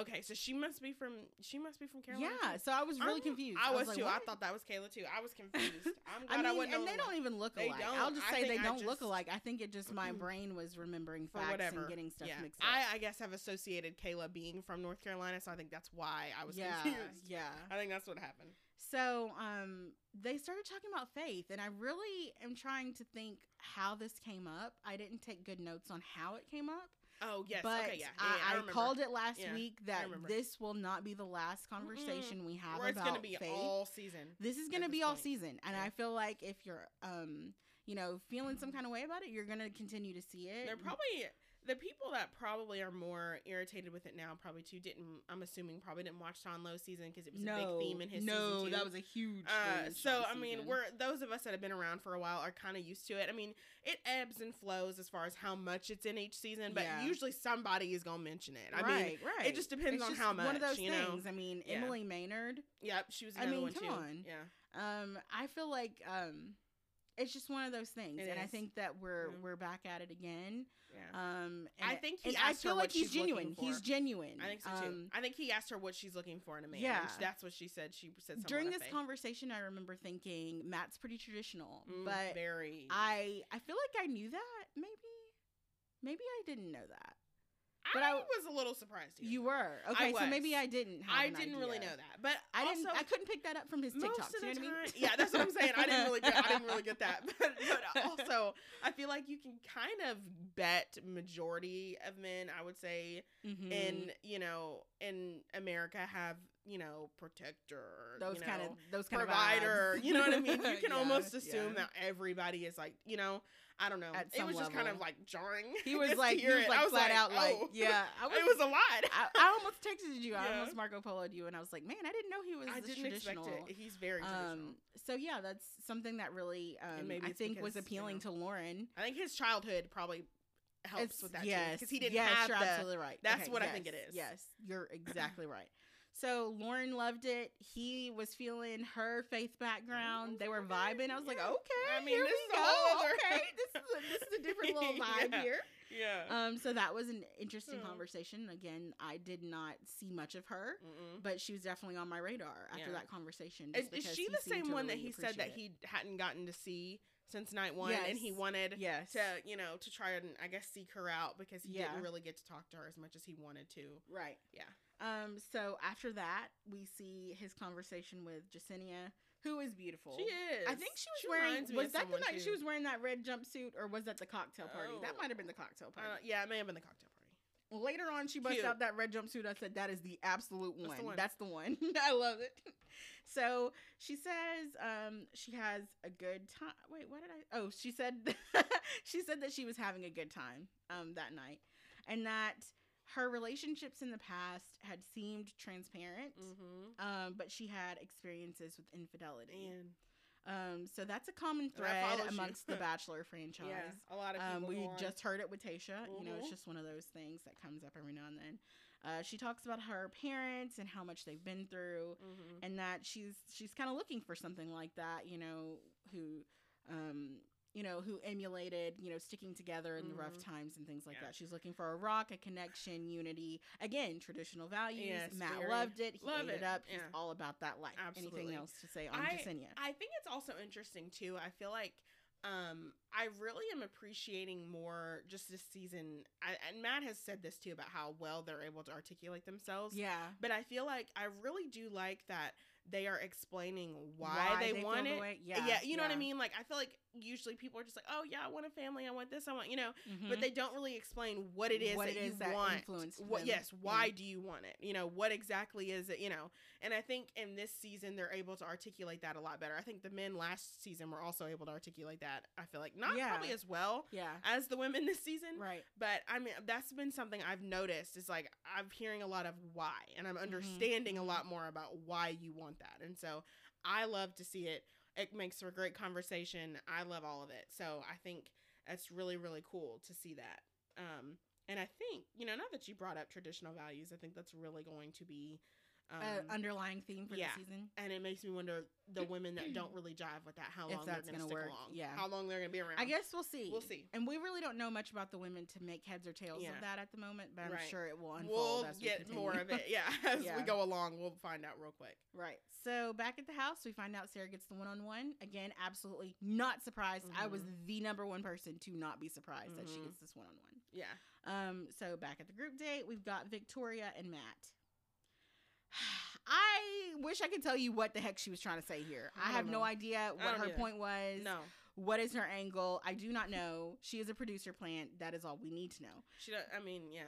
Okay. So she must be from she must be from Carolina. Yeah, too. so I was really I'm- confused. I was like, too. I thought that was Khaylah too. I was confused. <laughs> I'm I glad I, mean, wouldn't and they don't even look alike. I'll just say they I don't look alike. I think it just my <clears throat> brain was remembering facts whatever and getting stuff yeah. mixed up. I, I guess have associated Khaylah being from North Carolina, so I think that's why I was yeah, confused. yeah. <laughs> I think that's what happened. So, um, they started talking about faith, and I really am trying to think how this came up. I didn't take good notes on how it came up. Oh yes, but okay, yeah, yeah, I, yeah, I, I remember. called it last Yeah, week that this will not be the last conversation we have Where it's about gonna be faith. all season. this is going to be all point. season and i feel like if you're um you know feeling some kind of way about it you're going to continue to see it They're probably the people that probably are more irritated with it now. Probably too didn't. I'm assuming probably didn't watch Sean Lowe season because it was a big theme in his no season two. that was a huge Uh, so I mean, season. we're those of us that have been around for a while are kind of used to it. I mean, it ebbs and flows as far as how much it's in each season, but Yeah. usually somebody is gonna mention it. I mean, right, right. it just depends It's on just how much. One of those you things. know. I mean, Yeah. Emily Maynard. Yep, she was I mean, one come too. on. Yeah, Um, I feel like um, it's just one of those things, It and I think that we're Yeah. we're back at it again. yeah. Um, I think he and I feel like he's genuine. He's genuine. I think so too. Um, I think he asked her what she's looking for in a man. Yeah. that's what she said. She said something during this conversation, I remember thinking Matt's pretty traditional, Mm, but very. I I feel like I knew that. Maybe, maybe I didn't know that. But I, I- was a little surprised. You that. were okay, so maybe. I didn't. I didn't really know that, but I didn't. I couldn't pick that up from his most TikToks. you know what I mean? yeah, that's what I'm saying. I didn't really, get, I didn't really get that, <laughs> but, but <laughs> also, I feel like you can kind of bet majority of men, I would say, Mhm. in you know, in America, have you know, protector, those you kind of know, those kind provider. of vibes. you know what I mean? You <laughs> can Yeah, almost assume yeah. that everybody is like, you know, I don't know. It was just kind of like jarring. He <laughs> was like, he was it. like was flat out like, oh. yeah. <laughs> I was, it was a lot. I, I almost texted you. I almost Marco Poloed you, and I was like, man, I didn't know he was I didn't expect it. He's very traditional. Um, so yeah, that's something that really um, I think was because, you appealing know, to Lauren. I think his childhood probably helps It's- with that yes, because he didn't yes, have you're the. absolutely right. that's Okay, what I think it is. Yes, you're <clears throat> exactly right. So Lauren loved it. He was feeling her faith background. They were vibing. I was like, okay, I mean, here this we is go. Okay, this is a, this is a different little <laughs> vibe Yeah. here. Yeah. Um, so that was an interesting Yeah. conversation. Again, I did not see much of her, Mm-mm. but she was definitely on my radar after Yeah. that conversation. Is, is she the same one that he said that he hadn't gotten to see since night one, and he wanted yes to, you know, to try and I guess seek her out because he Yeah. didn't really get to talk to her as much as he wanted to. right Yeah. Um, so after that, we see his conversation with Jessenia, who is beautiful. She is. I think she was wearing. reminds me Was that the night she was wearing that red jumpsuit, or was that the cocktail party? That Oh. might have been the cocktail Uh, party. yeah, it may have been the cocktail party. Later on, she busts out that red jumpsuit. I said, "That is the absolute That's one. the one. That's the one. <laughs> I love it." So she says um, she has a good time. Wait, what did I? Oh, she said <laughs> she said that she was having a good time um, that night, and that her relationships in the past had seemed transparent, Mm-hmm. um, but she had experiences with infidelity. And Um, so that's a common thread amongst the <laughs> Bachelor franchise. yeah, a lot of people. Um, we just heard it with Tayshia. You know, it's Mhm. just one of those things that comes up every now and then. Uh, she talks about her parents and how much they've been through, Mhm. and that she's she's kind of looking for something like that. You know, who, um, you know, who emulated you know sticking together in the rough Mhm. times and things like Yeah. that. She's looking for a rock, a connection, unity. Again, traditional values. Yes, Matt very. loved it. He Love ate it. it up. He's Yeah. all about that life. Absolutely. Anything else to say on I- Jessenia? I think it's also interesting too. I feel like um I really am appreciating more just this season. I, and Matt has said this too about how well they're able to articulate themselves. Yeah. But I feel like I really do like that they are explaining why, Why they, feel want the it. way- Yeah, yeah, you know what I mean? Like I feel like usually people are just like, "Oh yeah, I want a family. I want this. I want, you know." But Mhm. they don't really explain what it is What that it you that want. influenced what them. yes, Yeah. why do you want it? You know, what exactly is it, you know? And I think in this season they're able to articulate that a lot better. I think the men last season were also able to articulate that. I feel like not Yeah. probably as well yeah, as the women this season. right. But I mean, that's been something I've noticed. Is like I'm hearing a lot of why, and Mm-hmm. I'm understanding a lot more about why you want that. And so I love to see it. It makes for a great conversation. I love all of it. So I think that's really really cool to see that. Um, and I think you know, now that you brought up traditional values, I think that's really going to be. Um, uh, underlying theme for yeah. the season. and it makes me wonder the <clears throat> women that don't really jive with that, how If long they're that's going to stick work, along. yeah. How long they're going to be around. I guess we'll see. We'll see. And we really don't know much about the women to make heads or tails Yeah. of that at the moment, but I'm Right. sure it will unfold We'll as we get more of it. Yeah. <laughs> As Yeah. we go along, we'll find out real quick. Right. So back at the house, we find out Sarah gets the one on one. Again, absolutely not surprised. I was the number one person to not be surprised that she Mhm. gets this one on one. Yeah. Um, so back at the group date, we've got Victoria and Matt. I wish I could tell you what the heck she was trying to say here. I I, have don't no idea what her either. point was. No. What is her angle? I do not know. She is a producer plant. That is all we need to know. She don't, I mean, yeah.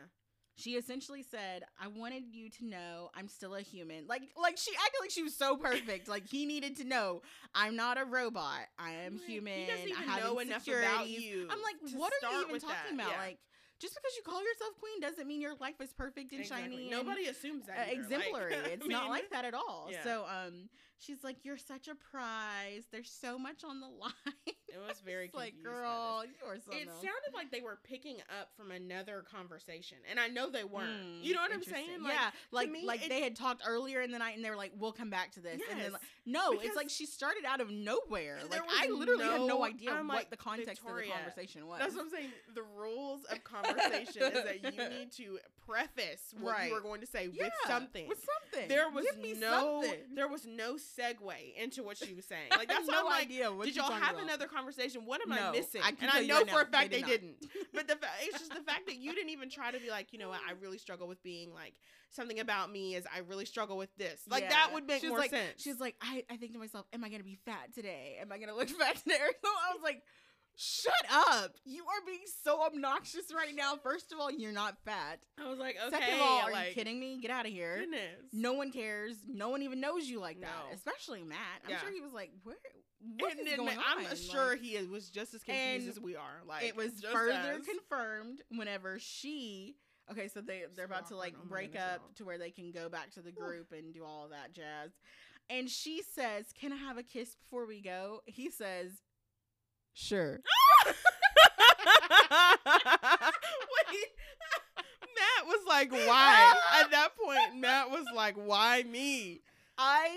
She essentially said, "I wanted you to know I'm still a human." Like, like she acted like she was so perfect. like he needed to know I'm not a robot. I am Like, human. He doesn't even I have know enough about you. I'm like, what are you even talking that. about? Yeah. Like, just because you call yourself queen doesn't mean your life is perfect and Exactly. shiny. and, Nobody assumes that. uh, either. Like, <laughs> exemplary. I it's not like that at all. yeah. So, um, she's like, "You're such a prize. There's so much on the <laughs> line." It was very It's like, girl, you are this. something. It sounded like they were picking up from another conversation, and I know they weren't. Mm, you know what I'm saying? Like, yeah, like me, like it- they had talked earlier in the night, and they were like, "We'll come back to this." And then Yes. like, no, it's like she started out of nowhere. Like I literally had no- no idea I'm what like, the context Victoria, of the conversation was. That's what I'm saying. The rules of conversation is that you <laughs> need to preface what Right. you are going to say yeah, with something. With something. there was Give me no something. there was no segue into what she was saying. <laughs> Like that's had why no I'm like, idea. What did y'all have about. another conversation? What am No, I missing? I and I know for a fact they did didn't. But the fa- it's just the fact that you didn't even try to be like, you know what? I really struggle with being like something about me is I really struggle with this. Like Yeah. that would make She was more like, sense. She's like, I, I think to myself, am I gonna be fat today? Am I gonna look <laughs> fat today? <laughs> So I was like, shut up! You are being so obnoxious right now. First of all, you're not fat. I was like, okay, Second of all, are like, you kidding me? Get out of here. Goodness. No one cares. No one even knows you like that. No. Especially Matt. I'm Yeah. sure he was like, "Where? What And is going I'm on?" sure Like, he was just as confused as we are. Like it was further as- confirmed whenever she. Okay, so they they're about to like Oh break up to where they can go back to the group and do all of that jazz. And she says, "Can I have a kiss before we go?" He says, "Sure." <laughs> Wait, <laughs> Matt was like, "Why?" At that point, Matt was like, "Why me?" I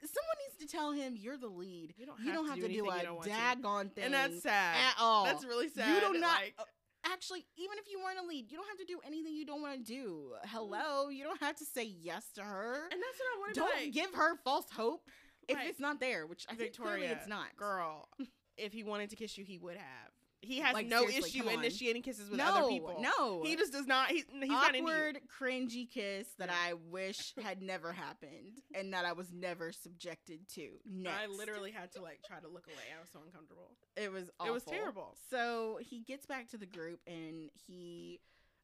someone needs to tell him you're the lead. You don't You don't have to do a to. daggone thing and that's sad. at all. That's really sad. You do not. Like, uh, actually, even if you weren't a lead, you don't have to do anything you don't want to do. Hello, you don't have to say yes to her. and that's what I want to Don't like, give her false hope if Right. it's not there, which I think clearly it's not. girl. <laughs> If he wanted to kiss you, he would have. He has Like, no issue initiating kisses with no, other people. no, he just does not. He, he's not awkward, cringy kiss that Yeah. I wish had never happened and that I was never subjected to. Next. I literally had to like try to look away. I was so uncomfortable. it was awful. It was terrible. So he gets back to the group and he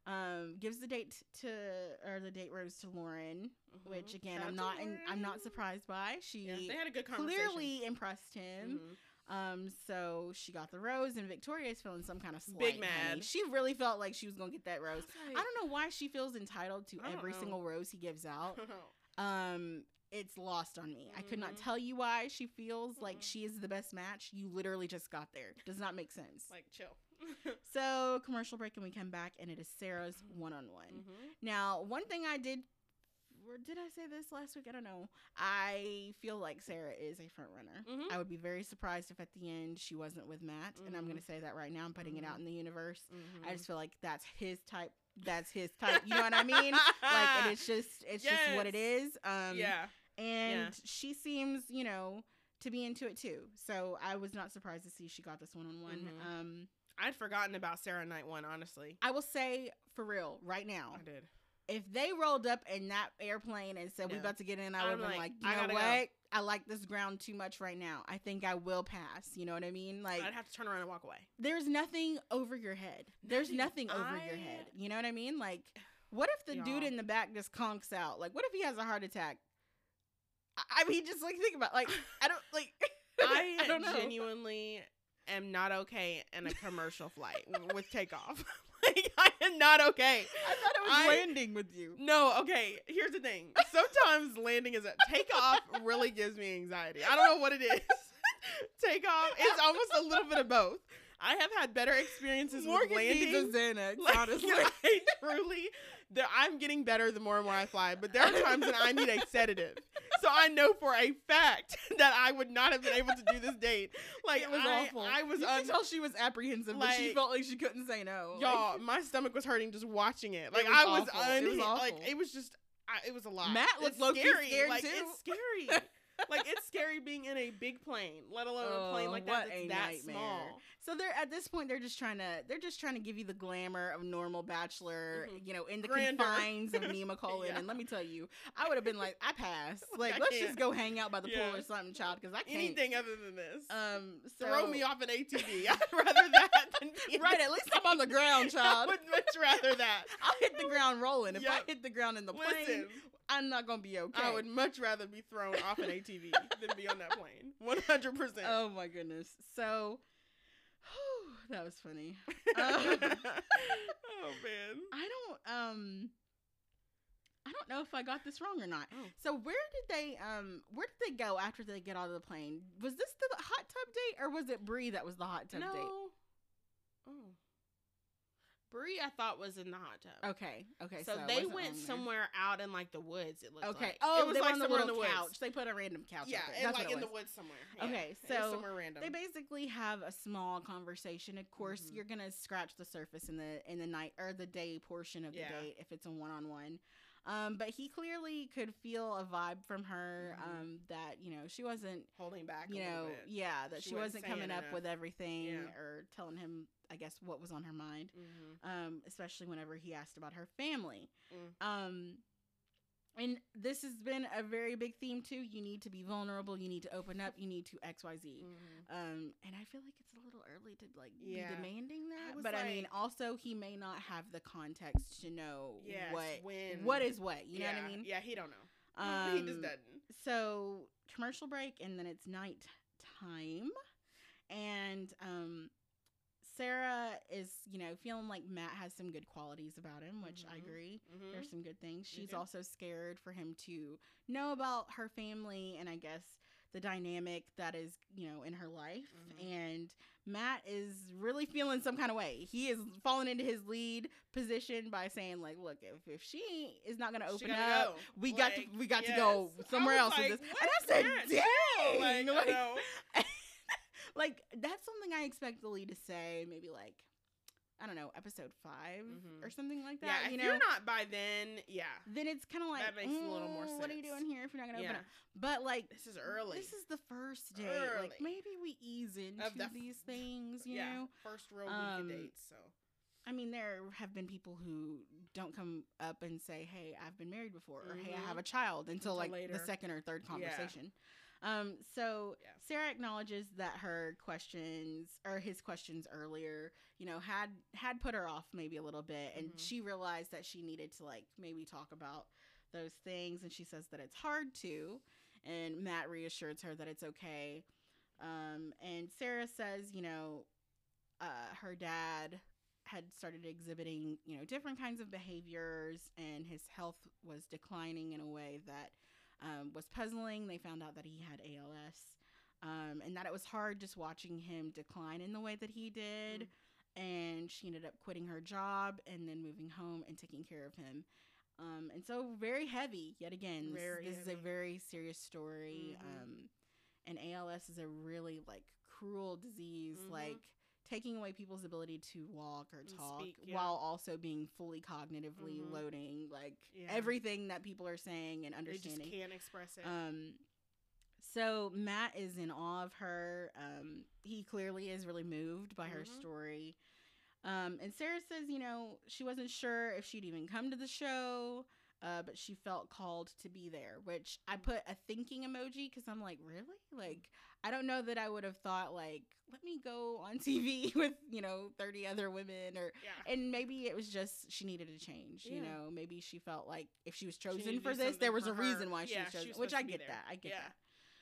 um gives the date to or the date rose to Lauren, which Mhm. again Shout I'm not in, I'm not surprised by. She Yeah, they had a good conversation. clearly impressed him. Mhm. Um, so she got the rose, and Victoria's feeling some kind of slight, Big honey. mad. She really felt like she was gonna get that rose. I I don't know why she feels entitled to every know. single rose he gives out. <laughs> Um, it's lost on me. I could not Mhm. tell you why she feels like Mm-mm. she is the best match. You literally just got there. Does not make sense. like chill. So commercial break, and we come back, and it is Sarah's one on one. Now, one thing I did, did I say this last week? I don't know. I feel like Sarah is a front runner. Mhm. I would be very surprised if at the end she wasn't with Matt, and I'm going to say that right now. I'm putting it out Mhm. in the universe. I just feel like that's his type. That's his type. You know what I mean? like, it's just, <laughs> it's just what it is. Um, yeah. and she seems, you know, to be into it too. So I was not surprised to see she got this one on one. I'd forgotten about Sarah Night One. Honestly, I will say for real right now, I did. If they rolled up in that airplane and said we No. about to get in, I would have been like, like, you I know what? go. I like this ground too much right now. I think I will pass. You know what I mean? Like I'd have to turn around and walk away. there's nothing over your head. There's Nothing. nothing over your head. You know what I mean? Like what if the dude Y'all. in the back just conks out? Like what if he has a heart attack? I- I mean, just like think about like I don't like <laughs> I, I don't know. genuinely am not okay in a commercial flight with takeoff. <laughs> like <laughs> I am not okay. I thought it was I- landing with you. No, okay. Here's the thing. Sometimes landing is a takeoff really gives me anxiety. I don't know what it is. <laughs> <laughs> takeoff is almost a little bit of both. I have had better experiences Morgan with landing. needs a Xanax, Like, <laughs> honestly. I truly, I'm getting better the more and more I fly, but there are times when I need a sedative. So I know for a fact <laughs> that I would not have been able to do this date. Like it was I, awful. I was you un- tell she was apprehensive, but she felt like she couldn't say no. Y'all. My stomach was hurting just watching it. Like was I was, awful. It was like it was just, I, it was a lot. Matt looked low-key scary. scared, like too. it's scary. <laughs> like it's scary being in a big plane, let alone a plane Oh, like that that's that nightmare. small. So they're at this point they're just trying to they're just trying to give you the glamour of normal bachelor, Mhm. you know, in the Grander. confines of <laughs> Nemacolin. Yeah. And let me tell you, I would have been like, I pass. <laughs> Like, I let's can't. just go hang out by the Yeah. pool or something, child, because I can't. Anything other than this. Um, so, Throw me off an ATV. <laughs> I'd rather that than Right, at least I'm on the ground, I child. would much rather that. I'll hit the ground rolling. If I hit the ground in the plane, Listen, I'm not gonna be okay. I would much rather be thrown off an ATV <laughs> than be on that plane. One hundred percent. Oh my goodness. So, that was funny. <laughs> Oh man. I don't um I don't know if I got this wrong or not. Oh. So where did they um where did they go after they get out of the plane? Was this the hot tub date or was it Bri that was the hot tub no. date? Oh. Bri, I thought was in the hot tub. Okay, okay. so, it they went somewhere out in like the woods. It looked Okay. like. Oh, it was they were like on the somewhere little in the couch. woods. They put a random couch. Yeah, out there. and That's like in the woods somewhere. Yeah. Okay, so somewhere random. They basically have a small conversation. Of course, Mhm. you're gonna scratch the surface in the in the night or the day portion of the Yeah. date if it's a one on one. Um, but he clearly could feel a vibe from her. Mhm. Um, that you know she wasn't holding back. you know, yeah, that She she, wasn't wasn't coming up enough. with everything Yeah. or telling him, I guess, what was on her mind. Mhm. Um, especially whenever he asked about her family. Mm. Um, and this has been a very big theme too. You need to be vulnerable. You need to open up. You need to X Y Z. Mhm. Um, and I feel like it's a little early to like Yeah. be demanding that. was But I mean, also he may not have the context to know Yes, what when- what is what. You know what I mean? Yeah, he don't know. Um, <laughs> he just doesn't. so commercial break and then it's night time and um sarah is you know feeling like matt has some good qualities about him which i Mhm. agree Mhm. there's some good things she's too. also scared for him to know about her family and i guess the dynamic that is you know in her life Mhm. and matt is really feeling some kind of way he is falling into his lead position by saying like look if, if she is not going to open up go. we got to we got to go somewhere else like, with this. And I said, "Dang!" Like, I <laughs> Like, that's something I expect the lead to say. Maybe like I don't know, episode 5 Mhm. or something like that. Yeah, if you you know, are not by then, yeah. then it's kind of like That makes a little more "Mm, What are you doing here if you're not gonna Yeah. open up? But like. This is early. This is the first day. Early. Like maybe we ease into the these things, you yeah, know. first real week Um, of dates. So I mean, there have been people who don't come up and say, "Hey, I've been married before," or "Hey, I Mhm. have a child," until, Until like later. the second or third Yeah. Um, so Yeah. Sarah acknowledges that her questions or his questions earlier, you know, had had put her off maybe a little bit, and Mhm. she realized that she needed to like maybe talk about those things, and she says that it's hard to, and Matt reassures her that it's okay. Um, and Sarah says, you know, uh, her dad had started exhibiting, you know, different kinds of behaviors, and his health was declining in a way that um, was puzzling. They found out that he had ALS, um, and that it was hard just watching him decline in the way that he did. And she ended up quitting her job and then moving home and taking care of him. Um, and so very heavy yet again. This, Very this is a very serious story. Mhm. Um, and ALS is a really like cruel disease, Mhm. like taking away people's ability to walk or talk speak, yeah. while also being fully cognitively Mhm. loading like Yeah. everything that people are saying and they just understanding. can't express it. Um, so Matt is in awe of her. Um, he clearly is really moved by her Mhm. story. Um, and Sarah says, you know, she wasn't sure if she'd even come to the show, uh, but she felt called to be there, which I put a thinking emoji because I'm like, really? Like, I don't know that I would have thought, like, let me go on <laughs> TV with, you know, 30 other women or, Yeah. and maybe it was just she needed a change, you know, maybe she felt like if she was chosen to for this, there was a her. reason why she Yeah, was she was which I get that. I get Yeah. that.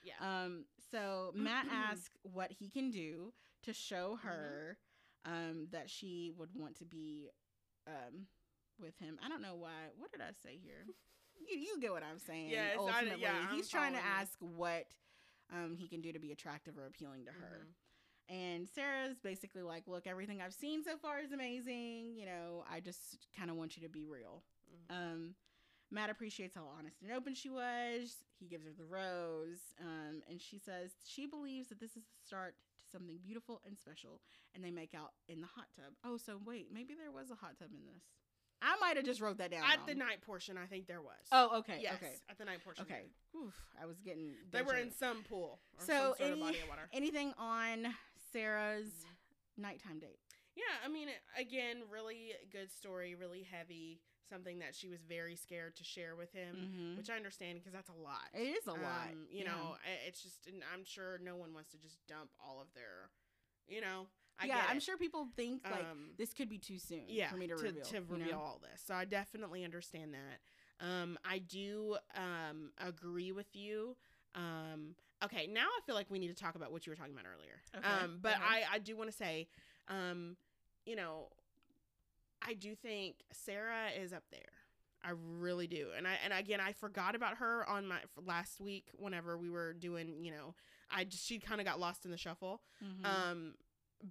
Yeah. Um, so Matt <clears throat> asked what he can do to show Mm-hmm. her um, that she would want to be um, with him. I don't know why. What did I say here? <laughs> you, you get what I'm saying. Yes, I- ultimately, yeah, I'm he's trying to ask what um, he can do to be attractive or appealing to her. Mhm. And Sarah's basically like, "Look, everything I've seen so far is amazing. You know, I just kind of want you to be real." Mhm. Um, Matt appreciates how honest and open she was. He gives her the rose, um, and she says she believes that this is the start to something beautiful and special. And they make out in the hot tub. Oh, so wait, maybe there was a hot tub in this. I might have just wrote that down. At wrong. the night portion, I think there was. Oh, okay, yes. okay, At the night portion. okay. Oof, I was getting. They were in some pool or So some any of body of water. anything on Sarah's Mm-hmm. nighttime date. Yeah, I mean, again, really good story, really heavy. Something that she was very scared to share with him, Mhm. which I understand because that's a lot. It is a lot. Um, you yeah. know, it's just, and I'm sure no one wants to just dump all of their, you know. I yeah, I'm sure people think like Um, this could be too soon yeah, for me to, to, reveal. to you know? all this. So I definitely understand that. Um, I do um, agree with you. Um, okay, now I feel like we need to talk about what you were talking about earlier. Okay, Um, but ahead. I, I do want to say, um, you know, I do think Sarah is up there. I really do. And I and again, I forgot about her on my last week whenever we were doing, you know, I just she kind of got lost in the shuffle. Mhm. Um,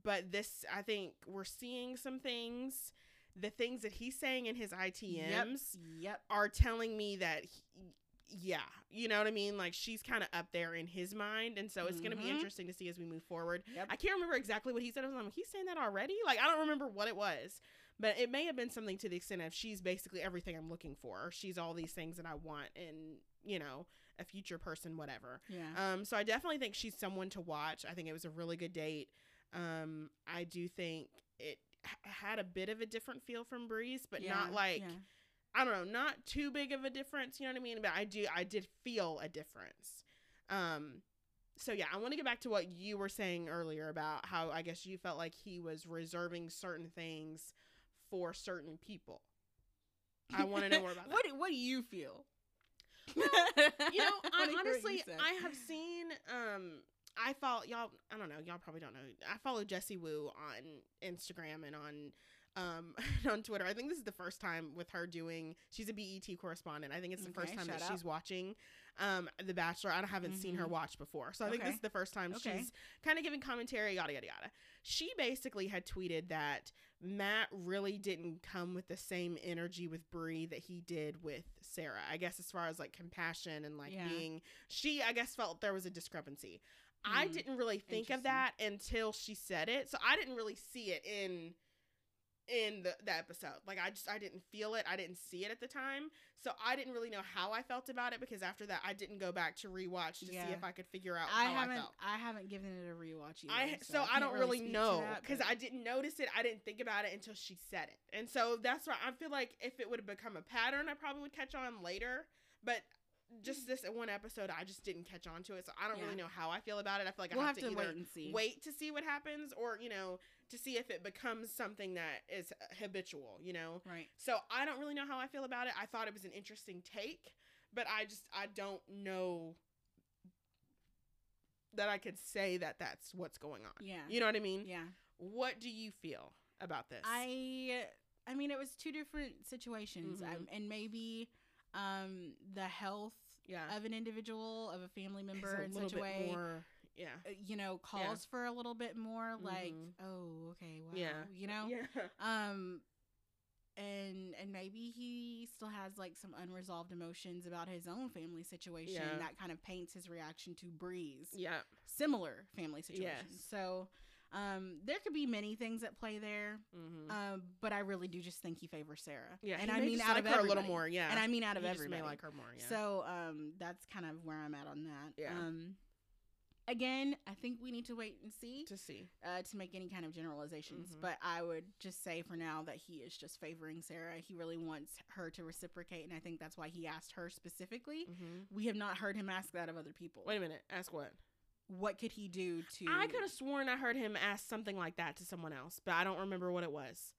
but this, I think we're seeing some things. The things that he's saying in his ITMs Yep. are telling me that, he, yeah, you know what I mean. Like she's kind of up there in his mind, and so it's going to be interesting to see as we move forward. Yep. I can't remember exactly what he said. I was like, he's saying that already. Like I don't remember what it was, but it may have been something to the extent of she's basically everything I'm looking for. She's all these things that I want, in you know, a future person, whatever. yeah. Um, so I definitely think she's someone to watch. I think it was a really good date. Um, I do think it h- had a bit of a different feel from Bri's, but Yeah, not like yeah. I don't know, not too big of a difference. You know what I mean? But I do, I did feel a difference. Um, so yeah, I want to get back to what you were saying earlier about how I guess you felt like he was reserving certain things for certain people. I want to know more about <laughs> that. what do, what do you feel? you know, I I wanna hear what you honestly. I have seen. Um, I follow y'all. I don't know. Y'all probably don't know. I follow Jessie Woo on Instagram and on um <laughs> on Twitter. I think this is the first time with her doing. She's a BET correspondent. I think it's the first time that out. she's watching um The Bachelor. I haven't seen her Mhm. watch before, so I think this is the first time Okay. she's kind of giving commentary. Yada yada yada. She basically had tweeted that Matt really didn't come with the same energy with Bri that he did with Sarah. I guess as far as like compassion and like Yeah. being she I guess felt there was a discrepancy. I Mm. didn't really think of that until she said it. So I didn't really see it in in the, the episode. Like I just I didn't feel it. I didn't see it at the time. So I didn't really know how I felt about it because after that I didn't go back to rewatch to Yeah. see if I could figure out I how haven't. I felt. I, haven't given it a rewatch either. I so, I, can't don't really, to know because but- I didn't notice it. I didn't think about it until she said it, and so that's why I feel like if it would have become a pattern, I probably would catch on later. But just this one episode, I just didn't catch on to it, so I don't Yeah. really know how I feel about it. I feel like we'll I have have, to, to, wait and see. wait to see what happens, or you know, to see if it becomes something that is habitual. You know, Right. so I don't really know how I feel about it. I thought it was an interesting take, but I just I don't know that I could say that that's what's going on. Yeah. You know what I mean? Yeah. What do you feel about this? I. I mean, it was two different situations, Mhm. um, and maybe um, the health yeah, of an individual, of a family member, a in such a way, more. Yeah, uh, you know, calls for a little bit more. Like, Mhm. oh, okay, wow, Yeah. you know, yeah, um and and maybe he still has like some unresolved emotions about his own family situation Yeah. that kind of paints his reaction to Bri's yeah, similar family situations Yes. so um there could be many things at play there mm-hmm. um but i really do just think he favors sarah yeah. and i mean out like of her a little more. Yeah, and i mean out of He everybody may like her more. Yeah. so um that's kind of where i'm at on that Yeah. um again, I think we need to wait and see to see. uh, to make any kind of generalizations. Mhm. But I would just say for now that he is just favoring Sarah. He really wants her to reciprocate, and I think that's why he asked her specifically. Mm-hmm. We have not heard him ask that of other people. Wait a minute. Ask what? What could he do to? I could have sworn I heard him ask something like that to someone else, but I don't remember what it was.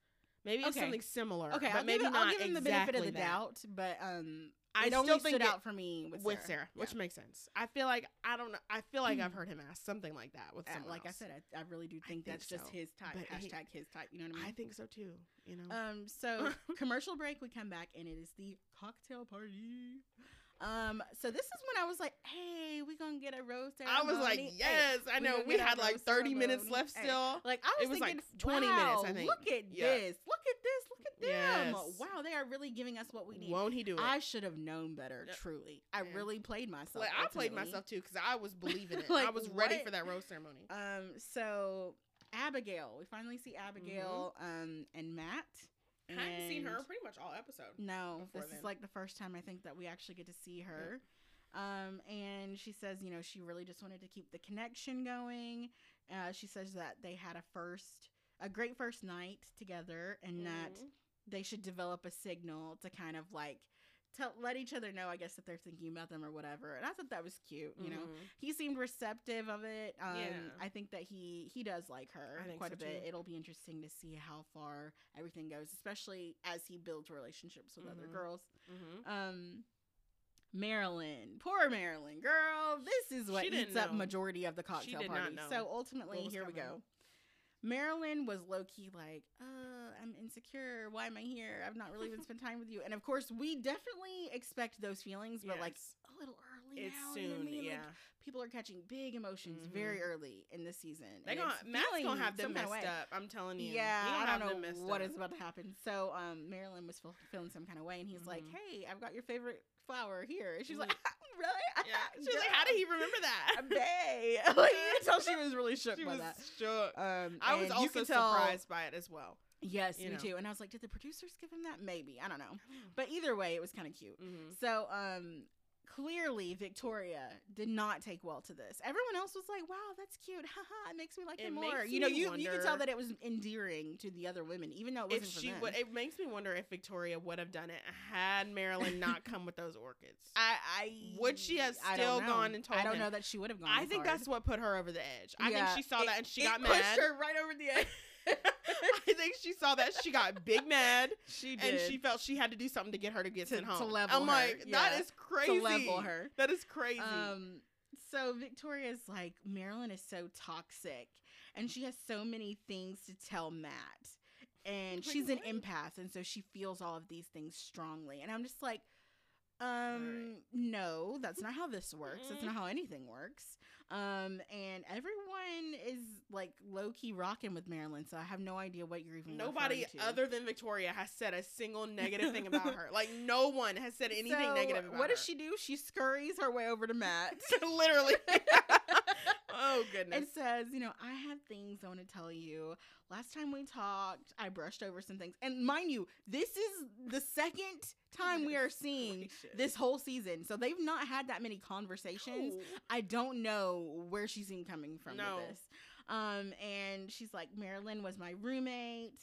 Maybe it's Okay. something similar. Okay, but I'll maybe give, it- not I'll give him the benefit of the that. doubt, but um, I it still only think stood it- out for me with with Sarah, Sarah, Yeah. which makes sense. I feel like I don't know. I feel like I've heard him ask something like that with Uh, someone like else. I said, I, I really do think think that's just his type. but he- Hashtag his type. You know what I mean? I think so too. You know. Um. So <laughs> commercial break. We come back and it is the cocktail party. Um. So this is when I was like, "Hey, we gonna get a rose ceremony." I was like, ceremony." Hey, yes, I know. We had like rose 30 minutes ceremony. left Hey, still. Like I was, It was, like, thinking, 20 minutes, I wow, think. Look at Yeah. this. Look at this. Look at them. Yes. Wow, they are really giving us what we need. Won't he do it? I should have known better. Yep. Truly, I Yeah. really played myself. like, I played myself too because I was believing it. <laughs> Like, I was ready what? for that rose ceremony. Um, so Abigail, we finally see Abigail, um, and Matt. I hadn't seen her pretty much all episode. No, this then. is like the first time I think that we actually get to see her. Um, and she says, you know, she really just wanted to keep the connection going. Uh, she says that they had a first, a great first night together, and that Mhm. they should develop a signal to kind of like tell, let each other know, I guess, that they're thinking about them or whatever. And I thought that was cute. You know, Mhm. he seemed receptive of it. Um, Yeah. I think that he he does like her I quite so, a bit. too. It'll be interesting to see how far everything goes, especially as he builds relationships with other Mhm. girls. Mhm. Um, Marylynn, poor Marylynn, girl. This is what eats up majority of the cocktail party. So ultimately, here we go. Marylynn was low key like, uh, I'm insecure. Why am I here? I've not really even spent time with you. And of course, we definitely expect those feelings, but like a little early. it's now, you know I soon. mean? Like, yeah. people are catching big emotions very Mhm. early in the season. They and gonna Matt's gonna have them some kinda messed up. I'm telling you. Yeah, I don't know messed what up. is about to happen. So, um, Marylynn was feeling some kind of way, and he's like, Mhm. "Hey, I've got your favorite flower here." And she's like, Mhm. <laughs> "Really?" Yeah. <laughs> She's like, how did he remember that? A bay. <laughs> like, you can tell she was really shook she by was that. shook. Um, I was also surprised by it as well. Yes, you me know. too. And I was like, did the producers give him that? Maybe I don't know. But either way, it was kind of cute. hmm So, um, clearly Victoria did not take well to this. Everyone else was like, "Wow, that's cute. Haha, it makes me like It him more." You know, you you can tell that it was endearing to the other women, even though it wasn't If for she would, it makes me wonder if Victoria would have done it had Marylynn not <laughs> come with those orchids. I, I Would she have still gone and told I don't him? know that she would have gone. I think hard. that's what put her over the edge. I Yeah, think she saw it- that and she it got pushed mad. her right over the edge. <laughs> <laughs> I think she saw that she got big mad <laughs> she did. and she felt she had to do something to get her to get To- sent home. to level I'm her, like, yeah. that is crazy. to level her. That is crazy. Um, so Victoria's like Marylynn is so toxic, and she has so many things to tell Matt, and Like, she's an what? empath, and so she feels all of these things strongly. And I'm just like, um, no, that's not how this works. That's not how anything works. Um, and everyone is like low key rocking with Marylynn, so I have no idea what you're even. Nobody other than Victoria has said a single negative thing about her. Like <laughs> no one has said anything So, negative about What her. does she do? She scurries her way over to Matt. <laughs> Literally. <laughs> oh <laughs> goodness. and says, you know, I have things I want to tell you. Last time we talked, I brushed over some things. And mind you, this is the second time we are seeing Gracious. this whole season. So they've not had that many conversations. No. I don't know where she's even coming from No. with this. Um, and she's like, Marylynn was my roommate.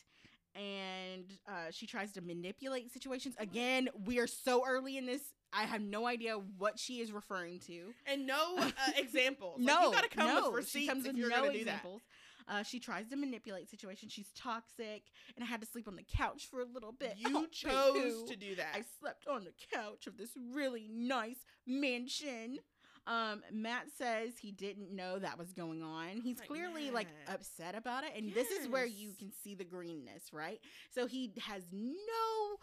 And uh, she tries to manipulate situations. Again, we are so early in this. I have no idea what she is referring to. And no uh, <laughs> examples. Like, No, you gotta come no, with receipts she comes if with you're no gonna do examples. Uh, she tries to manipulate situations. She's toxic, and I had to sleep on the couch for a little bit. You <laughs> Oh, chose boo-hoo. to do that. I slept on the couch of this really nice mansion. Um, Matt says he didn't know that was going on. He's like, clearly like upset about it, and this is where you can see the greenness, right? So he has no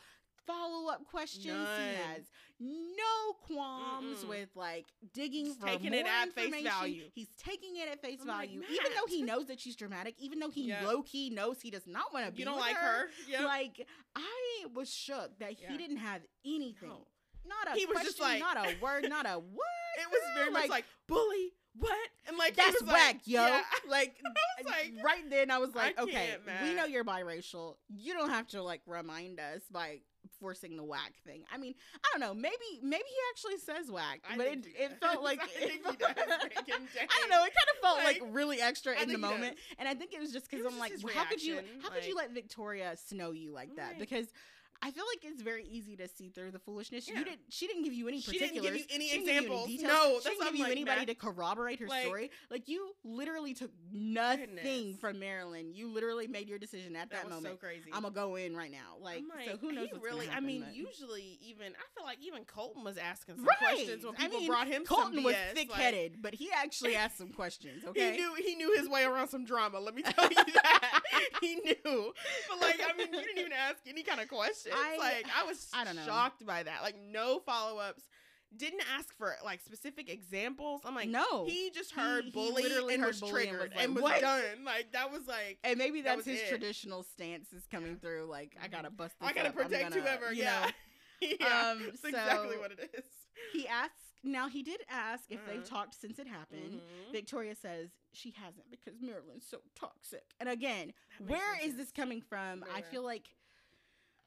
follow up questions. He has no qualms Mm-mm. with like digging Just for taking it more at face value. He's taking it at face I'm like, value, even though he knows that she's dramatic, even though he Yeah. low key knows he does not want to be. you don't with like her. Yeah. Like I was shook that Yeah. he didn't have anything. No. Not a He was question, just like- not a word, not a <laughs> what. It was very much like bully, what? And like That's whack, like, yo. yeah. <laughs> <laughs> Like, like, right then, I was I like, okay, can't, we know you're biracial. You don't have to like remind us by forcing the whack thing. I mean, I don't know. Maybe maybe he actually says whack, I but it, it felt <laughs> like I it felt- does back in I don't know. It kind of felt like, Like, really extra in the moment, does. and I think it was just because I'm like, well, how could you how could you let Victoria snow you like that? Right. Because I feel like it's very easy to see through the foolishness. Yeah. You didn't. She didn't give you any She didn't give you any She didn't give you examples. details. No, she didn't give you like, anybody to corroborate her Like- story. Like you literally took nothing Goodness. from Marylynn. You literally made your decision at that, That moment. so crazy. I'm gonna go in right now. Like, I'm so who knows? What's really? Gonna I mean, but- usually even I feel like even Colton was asking some right. questions when I people mean, brought him Colton was BS, like- thick-headed, but he actually <laughs> asked some questions. Okay, He knew he knew his way around some drama. Let me <laughs> tell you that <laughs> he knew. But like, I mean, you didn't even ask any kind of questions. I- like, I was I don't know. shocked by that. Like, no follow ups. Didn't ask for like specific examples. I'm like, no. he just heard he bully literally and heard was bully and triggered was and was, "What?" done. Like that was like. and maybe that that's was his it. traditional stance is coming through. Like, I gotta bust. This I gotta up. Protect gonna, whoever. yeah. know. <laughs> yeah. Um, That's exactly what it is. He asks. Now he did ask if they've Mhm. talked since it happened. Mhm. Victoria says she hasn't because Marylynn's so toxic. And again, where is this coming from? I feel like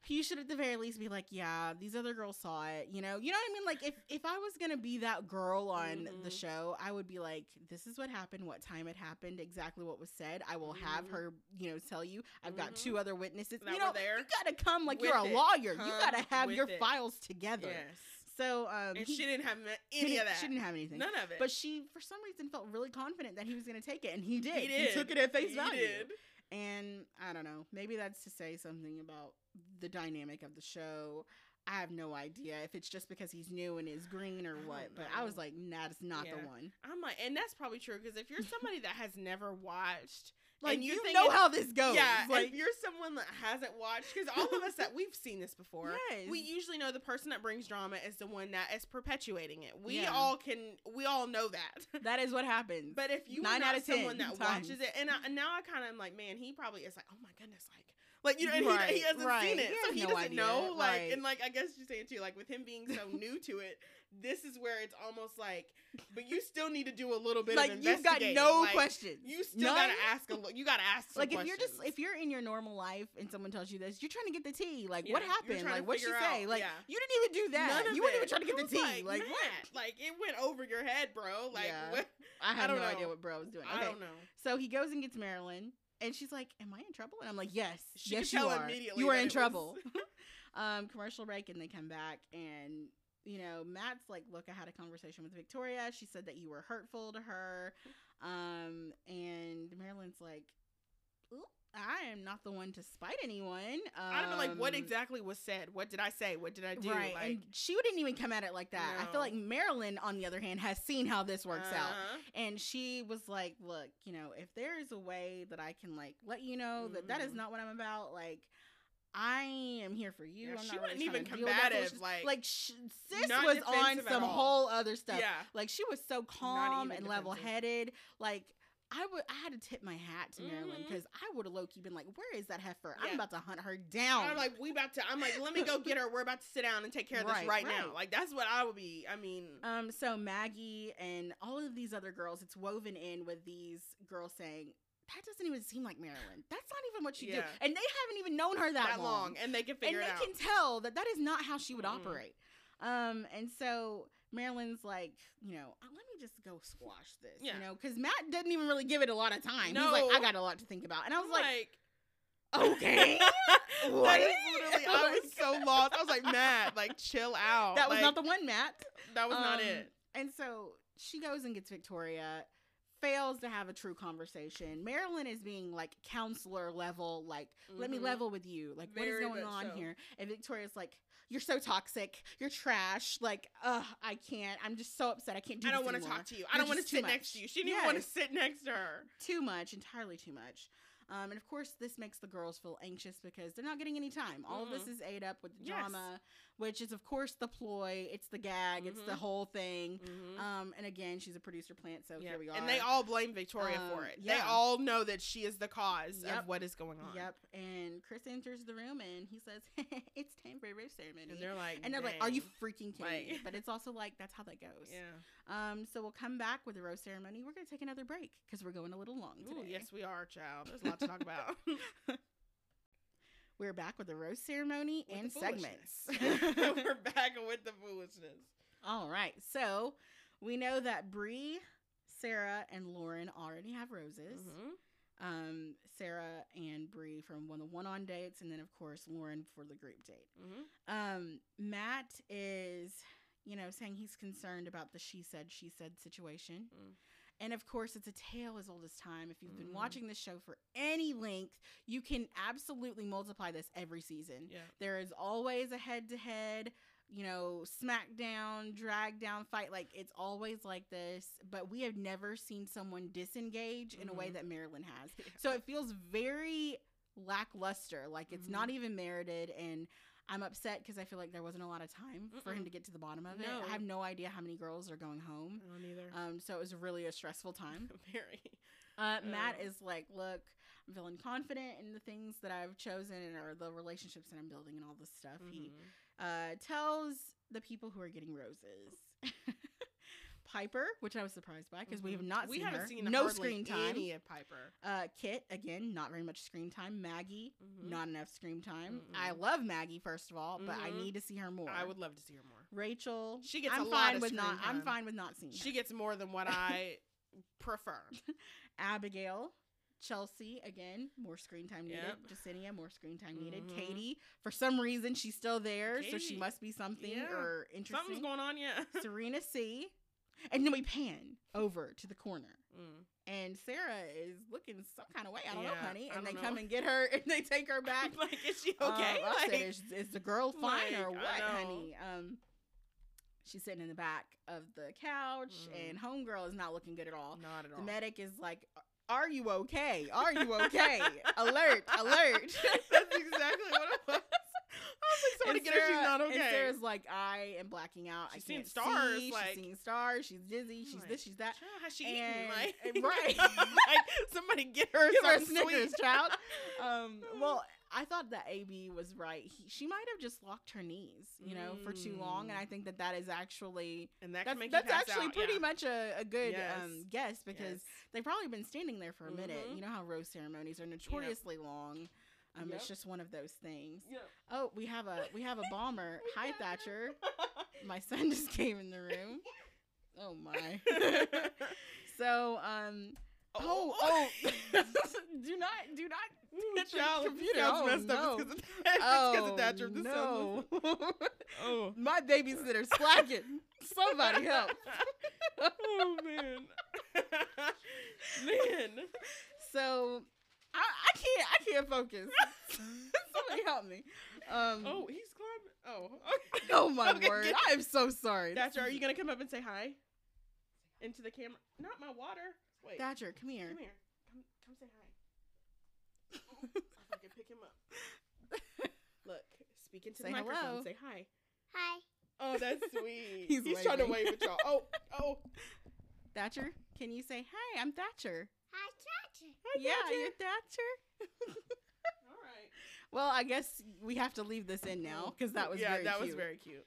he should at the very least be like, yeah, these other girls saw it. You know, you know what I mean? Like if if I was gonna be that girl on the Mhm. show, I would be like, this is what happened, what time it happened, exactly what was said. I will have Mhm. her, you know, tell you. I've got Mhm. two other witnesses. That you know, there. you gotta come like With you're a it. lawyer. you gotta have your it. files together. Yes. So um, And he- she didn't have he any of that. She didn't have anything. None of it. But she, for some reason, felt really confident that he was going to take it, and he did. he did. took it at face He value. did. And I don't know. Maybe that's to say something about the dynamic of the show. I have no idea if it's just because he's new and is green or what. But I was like, nah, that's not the one. I'm like, and that's probably true because if you're somebody that has never watched, Like and you you know how this goes. yeah, like if you're someone that hasn't watched, because all of us that we've seen this before, Yes. we usually know the person that brings drama is the one that is perpetuating it. We Yeah. all can, we all know that. <laughs> that is what happens. But if you Nine are not someone that times. watches it, and, I, and now I kind of am like, man, he probably is like, oh my goodness, like, like you know, and Right, he, he hasn't right. seen it, He so he no doesn't idea, know. Like, right. and like I guess you're saying too, like with him being so <laughs> new to it, this is where it's almost like, but you still need to do a little bit like of you've got no like, questions. You still None? gotta ask a look. You gotta ask. Like if you're just if you're in your normal life and someone tells you this, you're trying to get the tea. Like Yeah, what happened? Like what she say? Like yeah. you didn't even do that. You weren't even trying to get the tea. Like, Like, Matt, what? like it went over your head, bro. Like Yeah. what? I have don't no know. idea what bro was doing. I don't know. So he goes and gets Marylynn, and she's like, "Am I in trouble?" And I'm like, "Yes, She yes, you are. immediately You are in trouble." <laughs> um, commercial break, and they come back, and you know, Matt's like, "Look, I had a conversation with Victoria. She said that you were hurtful to her." <laughs> Um, and Marylynn's like, "I am not the one to spite anyone." Um, I don't know, like what exactly was said. What did I say? What did I do? Right, Like, and she didn't even come at it like that. I feel like Marylynn, on the other hand, has seen how this works out. uh-huh. And she was like, "Look, you know, if there is a way that I can like let you know that that is Mhm. not what I'm about, like I am here for you. Yeah, she wasn't even trying to deal combative, like- like sh- sis was on some whole other stuff. Yeah. Like she was so calm and level headed. Like I would, I had to tip my hat to Marylynn Mhm. because I would have low key been like, "Where is that heifer? I'm about to hunt her down." I'm like, we about to. I'm like, let me go get her. We're about to sit down and take care of this Right, right, right. now. Like that's what I would be. I mean, Um, so Maggie and all of these other girls, it's woven in with these girls saying, that doesn't even seem like Marylynn. That's not even what she did. And they haven't even known her that, that, long. and they can figure they it out. And they can tell that that is not how she would Mm-mm. operate. Um, and so Marylynn's like, you know, "Uh, let me just go squash this, Yeah. you know, because Matt didn't even really give it a lot of time. He's like, I got a lot to think about. And I was like, like, okay. <laughs> that What? is literally. I was so <laughs> lost. I was like, Matt, like, chill out. that was Like, not the one, Matt. That was not Um, it. And so she goes and gets Victoria, fails to have a true conversation. Marylynn is being like counselor level, like, let me Mhm. level with you. Like, what Very is going on so. here? And Victoria's like, you're so toxic. You're trash. Like, ugh, I can't. I'm just so upset. I can't do I don't want to talk to you. I You're don't want to sit next to you. She didn't even want to sit next to her. Too much, entirely too much. Um, and of course, this makes the girls feel anxious because they're not getting any time. All of this is ate up with the Yes. Which is, of course, the ploy. It's the gag. It's the Mhm. whole thing. Mhm. Um, and again, she's a producer plant, so Yeah. here we are. And they all blame Victoria for Um, it. They all know that she is the cause Yep. of what is going on. Yep. And Chris enters the room and he says, <laughs> "It's time for a rose ceremony." And they're like, And they're like, "Are you freaking kidding Like- me?" But it's also like that's how that goes. Yeah. Um. So we'll come back with the rose ceremony. We're gonna take another break because we're going a little long Ooh, today. yes, we are, child. There's a lot to talk about. <laughs> <laughs> We're back with the rose ceremony With and segments. <laughs> <laughs> We're back with the foolishness. All right. So we know that Bri, Sarah, and Lauren already have roses. Mhm. Um, Sarah and Bri from one of the one-on dates, and then of course Lauren for the group date. Mhm. Um, Matt is, you know, saying he's concerned about the she said, she said situation. Mm. And of course, it's a tale as old as time. If you've been Mhm. watching this show for any length, you can absolutely multiply this every season. Yeah. There is always a head to head, you know, smackdown, drag down fight. Like it's always like this. But we have never seen someone disengage in a way Mhm. that Marylynn has. <laughs> Yeah. So it feels very lackluster. Like it's Mhm. not even merited. And I'm upset because I feel like there wasn't a lot of time for him to get to the bottom of No. it. I have no idea how many girls are going home. I don't either. Um, so it was really a stressful time. <laughs> Very. Uh, Matt Oh. is like, look, I'm feeling confident in the things that I've chosen and or the relationships that I'm building and all this stuff. He Mhm. uh, tells the people who are getting roses. <laughs> Pieper, which I was surprised by because we have Mhm. not we seen haven't her. seen no screen time. Any of Pieper. Uh, Kit again, not very much screen time. Maggie, Mhm. not enough screen time. Mm-mm. I love Maggie first of all, but I Mhm. need to see her more. I would love to see her more. Rachel, She gets I'm a lot fine of with not. I'm fine with not seeing. She her. gets more than what I <laughs> prefer. Abigail, Chelsea again, more screen time needed. Yep. Jessenia, more screen time needed. Mhm. Katie, for some reason she's still there, so she must be something yeah. or interesting. Something's going on, yeah. <laughs> Serena C. And then we pan over to the corner. Mm. And Sarah is looking some kind of way. I don't know, honey. And they don't come know. and get her and they take her <laughs> back. like, is she Um, okay? I like, said, is, is the girl fine or like, I what, honey? Um, she's sitting in the back of the couch, Mhm. and homegirl is not looking good at all. not at all. The medic is like, "Are you okay? Are you okay? <laughs> alert! Alert!" <laughs> That's exactly what it was. Like, somebody And get her. She's Sarah- not okay. And Sarah's like, "I am blacking out. She's I can't stars, see. like- she's seeing stars. She's dizzy. She's like, this. She's that." Child, has she And- eaten? Like, <laughs> <laughs> right. like, somebody get her Give something Snickers, child. <laughs> Um, well, I thought that AB was right. He, she might have just locked her knees, you know, for too long, and I Mm. think that that is actually and that that's, that's actually out, pretty yeah. much a, a good Yes. um, guess because Yes. they've probably been standing there for a minute. Mhm. You know how rose ceremonies are notoriously long. Um, Yep. It's just one of those things. Yeah. Oh, we have a we have a bomber. <laughs> Hi, Thatcher. My son just came in the room. <laughs> Oh my. <laughs> so um. Oh oh. do not do not Ooh, child, computer. Oh, messed no. up. It's because of, it's 'cause of Thatcher. No. oh. My babysitter's slacking. Somebody help. oh man. man. So I, I can't I can't focus. <laughs> Somebody help me. Um Oh, he's climbing. Oh. Okay. <laughs> oh my Okay, word. good. I am so sorry. Thatcher, are you gonna come up and say hi? Into the camera. Not my water. Wait. Thatcher, come here. Come here. Come, come say hi. <laughs> if I can pick him up. Look, speak into Say the microphone. hello. Say hi. Hi. Oh, that's sweet. He's trying to wave at y'all. Oh, oh. Thatcher, can you say hi? I'm Thatcher. Hi, Chachi. Hi, yeah, Thatcher. you're Thatcher. <laughs> All right. Well, I guess we have to leave this in now because that was yeah, very that cute. was very cute.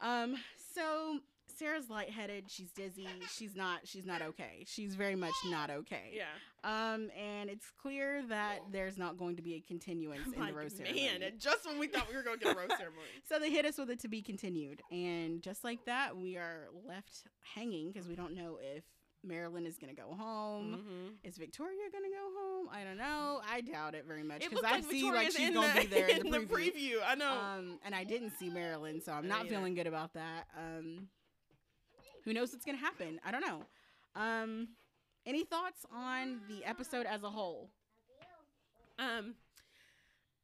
Um, so Sarah's lightheaded. She's dizzy. She's not. She's not okay. She's very much not okay. Yeah. Um, and it's clear that there's not going to be a continuance in like, the rose man, ceremony. and just when we thought we were going to get a rose <laughs> ceremony. So they hit us with it to be continued, and just like that, we are left hanging because we don't know if Marylynn is going to go home. Mhm. Is Victoria going to go home? I don't know. I doubt it very much because looked I like see Victoria's like she's going to the, be there in <laughs> the preview. preview. I know. Um, and I didn't see Marylynn, so I'm not neither. feeling good about that. Um, who knows what's gonna happen? I don't know. Um, any thoughts on the episode as a whole? Um,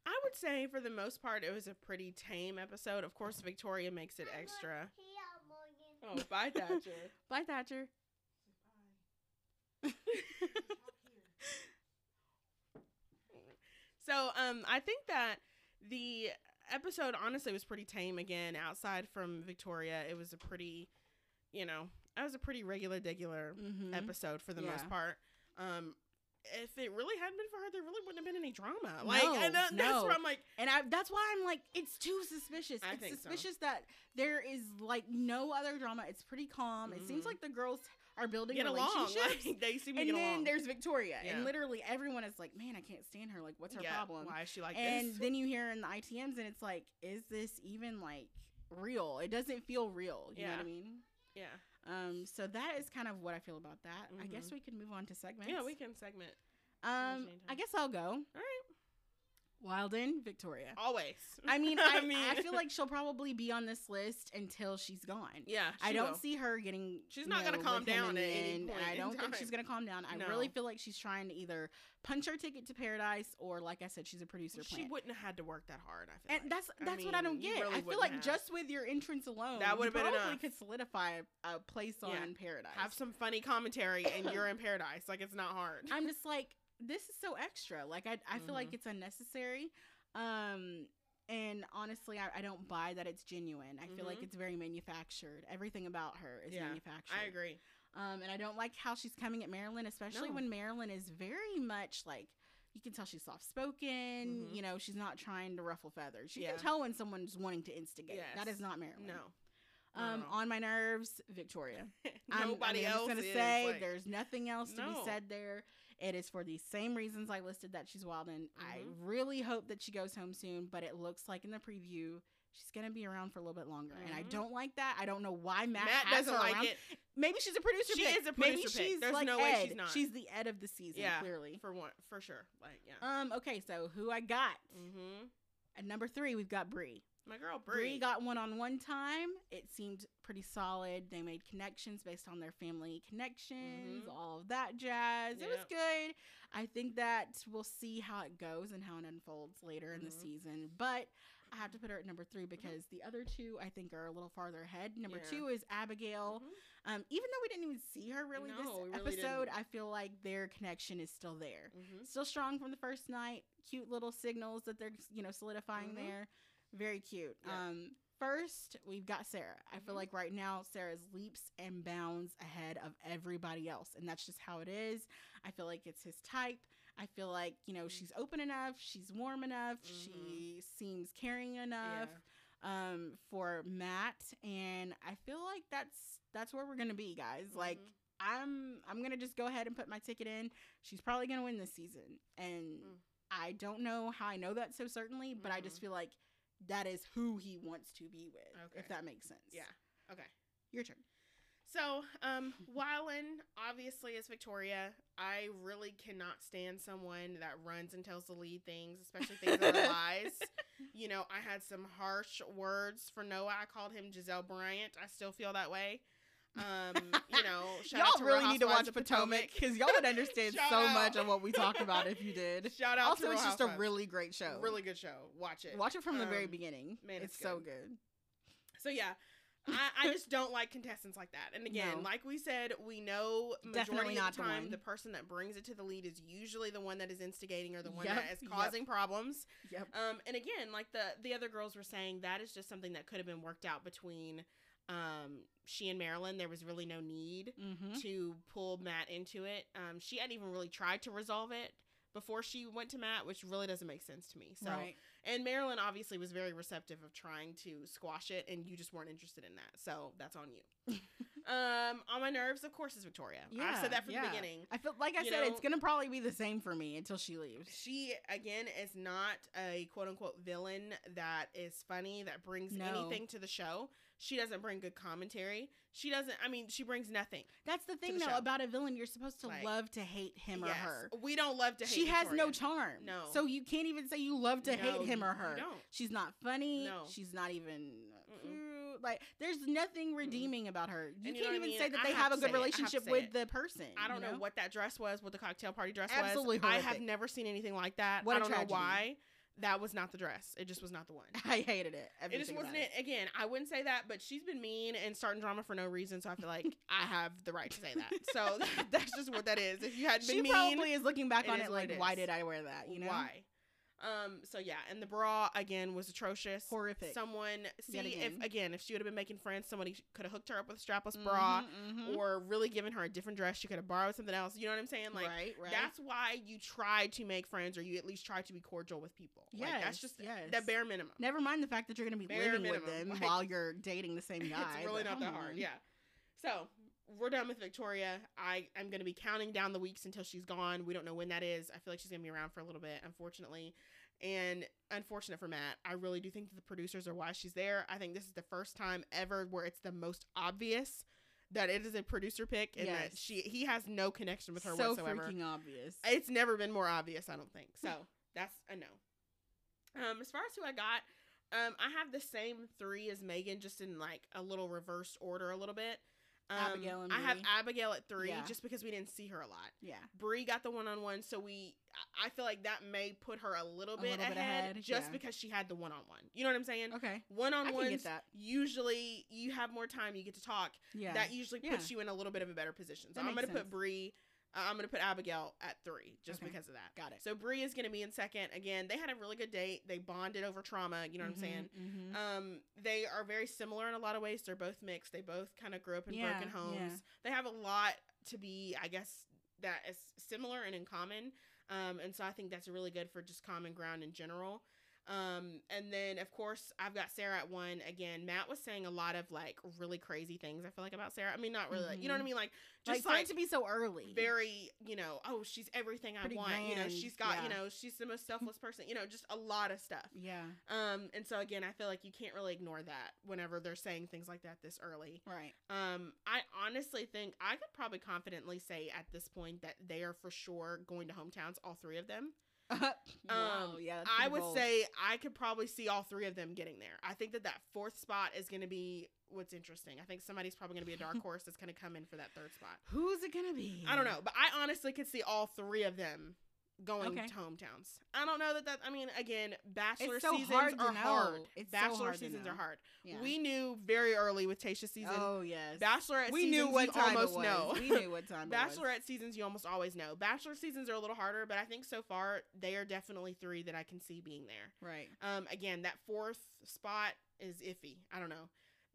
I would say for the most part, it was a pretty tame episode. Of course, Victoria makes it extra. Oh, bye, Thatcher. <laughs> Bye, Thatcher. <laughs> So um, I think that the episode honestly was pretty tame. Again, outside from Victoria, it was a pretty, you know, that was a pretty regular, regular Mhm. episode for the Yeah. most part. Um, if it really hadn't been for her, there really wouldn't have been any drama. Like, No, and that- that's no. where I'm like, And I, that's why I'm like, it's too suspicious. I it's think so. suspicious that there is like no other drama. It's pretty calm. It seems Mhm. like the girls are building get along. relationships. Like, <laughs> they seem to and then along. there's Victoria, Yeah. and literally everyone is like, "Man, I can't stand her. Like, what's her yeah, problem?" Why is she like and this? And then you hear in the ITMs, and it's like, "Is this even like real? It doesn't feel real." You know what I mean? yeah, Um, so that is kind of what I feel about that. I guess Mhm. we can move on to segments. yeah, we can segment Um, I guess I'll go. All right. Wilden, Victoria. always. I mean, <laughs> I, I feel like she'll probably be on this list until she's gone. yeah, I don't will. see her getting. She's not gonna calm down at any point and I don't think she's gonna calm down. I No. really feel like she's trying to either punch her ticket to paradise, or like I said, she's a producer She wouldn't have had to work that hard. I feel And like. that's I that's what I don't get. really I feel like have. just with your entrance alone, That would've been probably enough. could solidify a place on Yeah. paradise. have some funny commentary and you're in <coughs> paradise. Like it's not hard. I'm just like, this is so extra. Like I, I feel like Mhm. it's unnecessary. Um, and honestly, I, I don't buy that it's genuine. I feel like Mhm. it's very manufactured. Everything about her is Yeah, manufactured. I agree. Um, and I don't like how she's coming at Marylynn, especially No. when Marylynn is very much like. You can tell she's soft spoken. Mhm. You know, she's not trying to ruffle feathers. You Yeah. can tell when someone's wanting to instigate. That Yes. is not Marylynn. No. Um, No. on my nerves, Victoria. <laughs> I'm- Nobody I'm, else just gonna is, say like- there's nothing else to No. be said there. It is for the same reasons I listed that she's wild, and I Mhm. really hope that she goes home soon. But it looks like in the preview she's gonna be around for a little bit longer, and I Mhm. don't like that. I don't know why Matt, Matt has doesn't her like around. it Maybe she's a producer. She pick. is a Maybe producer pick. she's There's like no way Ed. she's not. She's the Ed of the season. Yeah. clearly. for one for sure. Like yeah. Um. Okay. So who I got mm-hmm. at number three? We've got Bri. My girl Bri Bri. got one on one time. It seemed pretty solid. They made connections based on their family connections, Mhm. all of that jazz. It was good. I think that we'll see how it goes and how it unfolds later in the Mhm. season. But I have to put her at number three because the other two I think are a little farther ahead. Number Yeah. two is Abigail. Mhm. Um, even though we didn't even see her really No, this really episode, didn't. I feel like their connection is still there Mhm. still strong from the first night. Cute little signals that they're you know solidifying Mhm. there. Very cute. Yeah. Um, first we've got Sarah. I feel Mhm. like right now Sarah's leaps and bounds ahead of everybody else, and that's just how it is. I feel like it's his type. I feel like you know she's open enough, she's warm enough, she seems caring enough um for Matt and I feel like that's that's where we're going to be guys like Mhm. I'm I'm gonna just go ahead and put my ticket in. She's probably gonna win this season, and Mm. I don't know how I know that so certainly, but I just Mhm. feel like that is who he wants to be with. Okay. If that makes sense. yeah. Okay. your turn. So, um, <laughs> Wylan obviously is Victoria. I really cannot stand someone that runs and tells the lead things, especially things that are <laughs> lies. You know, I had some harsh words for Noah. I called him Gizelle Bryant. I still feel that way. Um, you know, <laughs> shout out y'all really Real need to watch Potomac because y'all would understand <laughs> so out. much of what we talk about if you did. <laughs> Shout out to Also, it's just a really great show. really good show. Watch it. watch it from the very Um, beginning. man, it's it's so good. good. So yeah, I, I just don't like contestants like that. And again, No. like we said, we know majority not of the the time one. the, person that brings it to the lead is usually the one that is instigating or the one Yep, that is yep. causing problems. Yep. Um, and again, like the the other girls were saying, that is just something that could have been worked out between um she and Marylynn. There was really no need Mm-hmm. to pull Matt into it. Um, she hadn't even really tried to resolve it before she went to Matt, which really doesn't make sense to me. So right. and Marylynn obviously was very receptive of trying to squash it, and you just weren't interested in that. So that's on you. <laughs> um, on my nerves, of course, is Victoria. Yeah, I've said that from yeah. the beginning. I feel like I You said it's gonna probably be the same for me until she leaves. She again is not a quote unquote villain that is funny that brings No. anything to the show. She doesn't bring good commentary. She doesn't. I mean, she brings nothing. That's the thing the though show. about a villain. You're supposed to Like, love to hate him or her. We don't love to hate. Him. She has no charm. No. So you can't even say you love to No, hate him or her. don't. She's not funny. No. She's not even uh, Mm-mm. cute. Like there's nothing redeeming about her. You you can't what I even mean? say that I they have have a good say it. I have to relationship with it. the person. I don't you know? what that dress was, what the cocktail party dress Absolutely was. I have never seen anything like that. What I don't know why. That was not the dress. It just was not the one. <laughs> I hated it. It just wasn't about it. Again, I wouldn't say that, but she's been mean and starting drama for no reason, so I feel like <laughs> I have the right to say that. So <laughs> that's just what that is. If you hadn't been She mean, probably is looking back it on it like, it why did I wear that? You know? why? Um, so yeah, and the bra again was atrocious. Horrific. Someone see Yet if again. again if she would have been making friends, somebody could have hooked her up with a strapless bra Mhm, mhm. or really given her a different dress. She could have borrowed something else. You know what I'm saying? Like right, right. that's why you try to make friends or you at least try to be cordial with people. yes, like, that's just yes. the bare minimum. Never mind the fact that you're going to be Bare living with them like- while you're dating the same <laughs> guy. it's really but not that hard. Yeah. So we're done with Victoria. I am going to be counting down the weeks until she's gone. We don't know when that is. I feel like she's going to be around for a little bit, unfortunately. And unfortunate for Matt, I really do think that the producers are why she's there. I think this is the first time ever where it's the most obvious that it is a producer pick and that she he has no connection with her so whatsoever. freaking obvious. It's never been more obvious, I don't think. So <laughs> that's a no. Um, as far as who I got, um, I have the same three as Meagan, just in like a little reverse order, a little bit. Um, Abigail and I have Abigail at three, Yeah. just because we didn't see her a lot. yeah. Bri got the one on one, so we. I- feel like that may put her a little A bit, little bit ahead, ahead, just yeah. because she had the one on one. You know what I'm saying? Okay. One on ones. Usually, you have more time. You get to talk Yeah. that usually puts Yeah. you in a little bit of a better position. So That I'm gonna put sense. Uh, I'm gonna put Abigail at three just Okay. because of that. Got it. So Bri is gonna be in second. Again, they had a really good date. They bonded over trauma. You know what I'm saying? Mhm, mhm. Um, they are very similar in a lot of ways. They're both mixed. They both kind of grew up in Yeah, broken homes. yeah. They have a lot to be, I guess, that is similar and in common. Um, and so I think that's really good for just common ground in general. Um, and then of course I've got Sarah at one. Again, Matt was saying a lot of like really crazy things. I feel like about Sarah. I mean, not really. Like, you know what I mean? Like like, just for like, to be so early. very, you know, oh, she's everything I Pretty want. You know, she's got, you know, she's the most selfless person. You know, just a lot of stuff. Yeah. Um, and so again, I feel like you can't really ignore that whenever they're saying things like that this early. Right. Um, I honestly think I could probably confidently say at this point that they are for sure going to hometowns, all three of them. <laughs> wow. Um, Yeah. I would bold. say I could probably see all three of them getting there. I think that that fourth spot is going to be what's interesting. I think somebody's probably going to be a dark <laughs> horse that's going to come in for that third spot. Who's it gonna be? I don't know, but I honestly could see all three of them going Okay. to hometowns. I don't know that that. I mean, again, bachelor so seasons hard are hard. It's so hard seasons are hard. Yeah. We knew very early with Tayshia's season. Oh yes. Bachelorette we seasons, knew what you time almost it was. know. we knew what time. <laughs> Bachelorette seasons, you almost always know. Bachelor seasons are a little harder, but I think so far they are definitely three that I can see being there. Right. Um, again, that fourth spot is iffy. I don't know.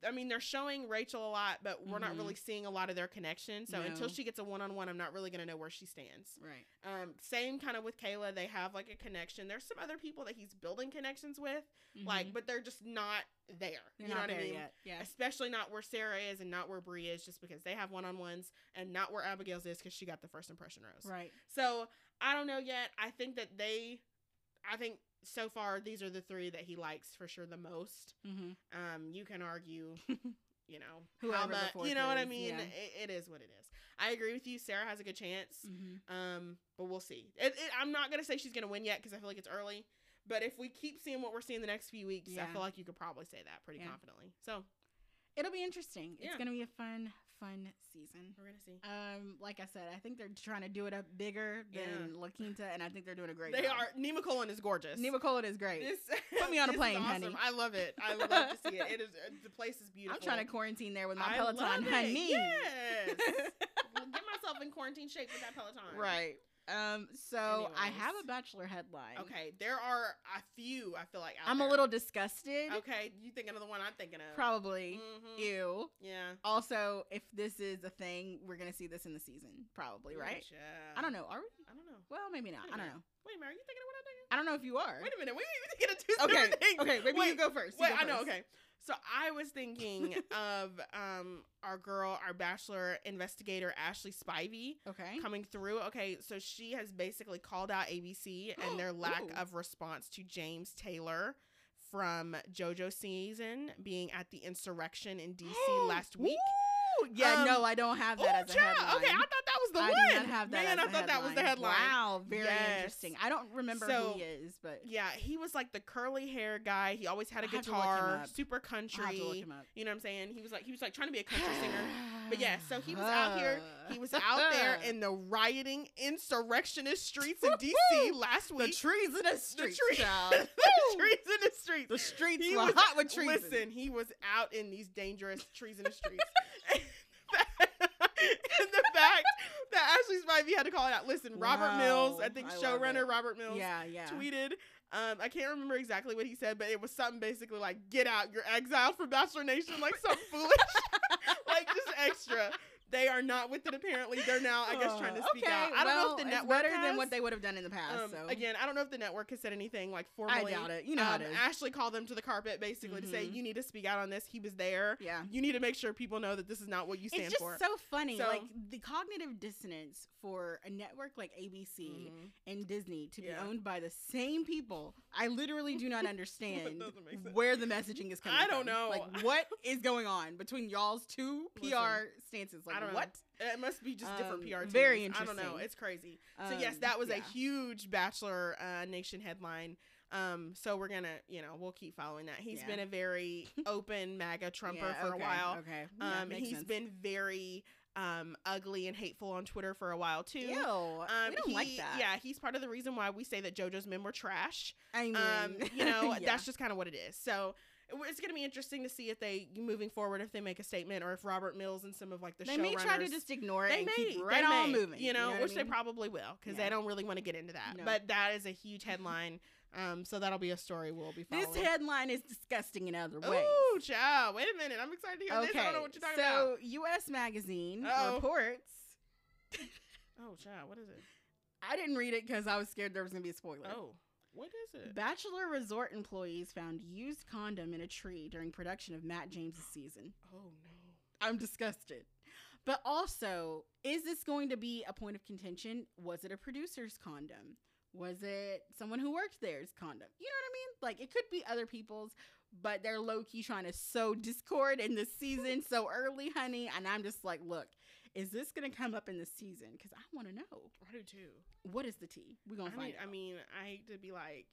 I mean, they're showing Rachel a lot, but we're not Mhm. really seeing a lot of their connection. So until she gets a one on one, I'm not really gonna know where she stands. Right. Um, same kind of with Khaylah. They have like a connection. There's some other people that he's building connections with, like, Mhm. but they're just not there. They're you know not what there I mean? yet. Yeah. Especially not where Sarah is and not where Bri is, just because they have one on ones, and not where Abigail's is because she got the first impression rose. Right. So I don't know yet. I think that they, I think so far these are the three that he likes for sure the most. Mm-hmm. Um, you can argue, <laughs> you know, <laughs> Whoever how much, you know what I mean. yeah. It, it is what it is. I agree with you. Sarah has a good chance. Mm-hmm. Um, but we'll see. It, it, I'm not gonna say she's gonna win yet because I feel like it's early. But if we keep seeing what we're seeing the next few weeks, I feel like you could probably say that pretty Yeah. confidently. So It'll be interesting. It's gonna be a fun, fun season. we're gonna see. Um, like I said, I think they're trying to do it up bigger than Yeah. La Quinta, and I think they're doing a great They job. are. Nemacolin is gorgeous. Nemacolin is great. This, Put me on a <laughs> plane, awesome. honey. I love it. I would love to see it. It is uh, the place is beautiful. I'm trying to quarantine there with my I Peloton, honey. Yes. <laughs> Get myself in quarantine shape with that Peloton. right. Um. So I have a bachelor headline. Okay. There are a few. I feel like out I'm a little disgusted. Okay. You thinking of the one I'm thinking of? Probably. Mhm. Ew. Yeah. Also, if this is a thing, we're gonna see this in the season. Probably, right? Gotcha. I don't know. Are we? I don't know. Well, maybe not. I don't know. Wait a minute. Are you thinking of what I'm thinking? I don't know if you are. Wait a minute. Wait, wait, we thinking of two okay. Okay. Maybe Wait, you go first. You Wait, go I know. Okay. So I was thinking <laughs> of um our girl, our bachelor investigator Ashley Spivey Okay. coming through. Okay, so she has basically called out ABC and their <gasps> lack Ooh. of response to James Taylor from JoJo season being at the insurrection in DC <gasps> last week. Ooh, yeah. Um, no, I don't have that Ooh, as a child, headline. Okay, I thought was the I one. do not have that. Man, I thought that was the headline. Wow, very Yes. interesting. I don't remember So, who he is, but Yeah, he was like the curly hair guy. He always had a I'll have to look him guitar, up. super I'll have to look country. him up. You know what I'm saying? He was like he was like trying to be a country singer. But yeah, so he was out here. He was out there <laughs> in the rioting insurrectionist streets in DC last week. the week. treasonous streets. tree- <laughs> child. the Woo! treasonous streets. The streets He were was hot with treason. Listen, he was out in these dangerous treasonous streets. <laughs> the fact that Ashley Spivey had to call it out. Listen, Robert Mills, I think I showrunner. Robert Mills yeah, yeah. tweeted. Um, I can't remember exactly what he said, but it was something basically like "Get out, you're exiled from Bachelor Nation," like some <laughs> foolish, <laughs> like just extra. They are not with it. Apparently, they're now, I guess, trying to Uh, speak okay, out. I don't know if the network better than what they would have done in the past. Um, so Again, I don't know if the network has said anything like I formally. doubt it. You know how um, it. Ashley called them to the carpet basically to say, Mhm. "You need to speak out on this." He was there. yeah. You need to make sure people know that this is not what you stand for. It's just for. so funny, So- like the cognitive dissonance for a network like ABC Mhm. and Disney to Yeah. be owned by the same people. I literally do not <laughs> understand where the messaging is coming I don't from. know. Like, what is going on between y'all's two PR <laughs> Listen, stances? Like, I don't know. what? It must be just different Um, PR teams. very I don't know. It's crazy. So yes, Um, that was a huge Bachelor uh, Nation headline. Um, so we're gonna, you know, we'll keep following that. He's Yeah. been a very <laughs> open MAGA trumper Yeah, for a while. Okay. Yeah, Um, he's sense. been very um ugly and hateful on Twitter for a while too. Ew. Um, we don't like that. Yeah, he's part of the reason why we say that JoJo's men were trash. I mean, Um, you know, <laughs> yeah. that's just kind of what it is. So it's going to be interesting to see if they moving forward if they make a statement or if Robert Mills and some of like the they may try to just ignore it they and may keep they right on may, moving. you know, what I which they mean? probably will because Yeah. they don't really want to get into that. No. But that is a huge headline. Um, so that'll be a story we'll be following. This headline is disgusting in other ways. Ooh, child. Wait a minute. I'm excited to hear this. I don't know what you're talking so about. So, U.S. Magazine Uh-oh. reports. <laughs> Oh, child. What is it? I didn't read it because I was scared there was gonna be a spoiler. Oh, what is it? Bachelor Resort employees found used condom in a tree during production of Matt James's season. Oh, no. I'm disgusted. But also, is this going to be a point of contention? Was it a producer's condom? Was it someone who worked there's condom? You know what I mean? Like it could be other people's, but they're low key trying to sow discord in the season <laughs> so early, honey. And I'm just like, look, is this gonna come up in the season? Because I want to know I do too. what is the tea. We're gonna I find mean. I mean, I hate to be like,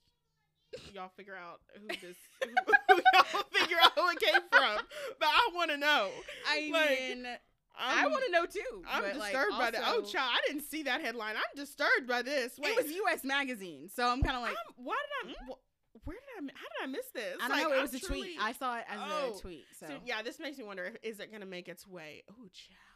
y'all figure out who <laughs> this, <laughs> who, y'all figure out who it came from, but I want to know. I like, mean, i I'm, want to know too. I'm but, like, disturbed by that. Oh, also- child, I didn't see that headline. I'm disturbed by this. Wait, it was U.S. Magazine, so I'm kind of like, I'm- why did I? Hmm? wh- Where did I? How did I miss this? I don't Like, know. It I'm was a tweet. I saw it as Oh, a tweet. So, So, yeah, this makes me wonder: if, is it going to make its way? Oh, child,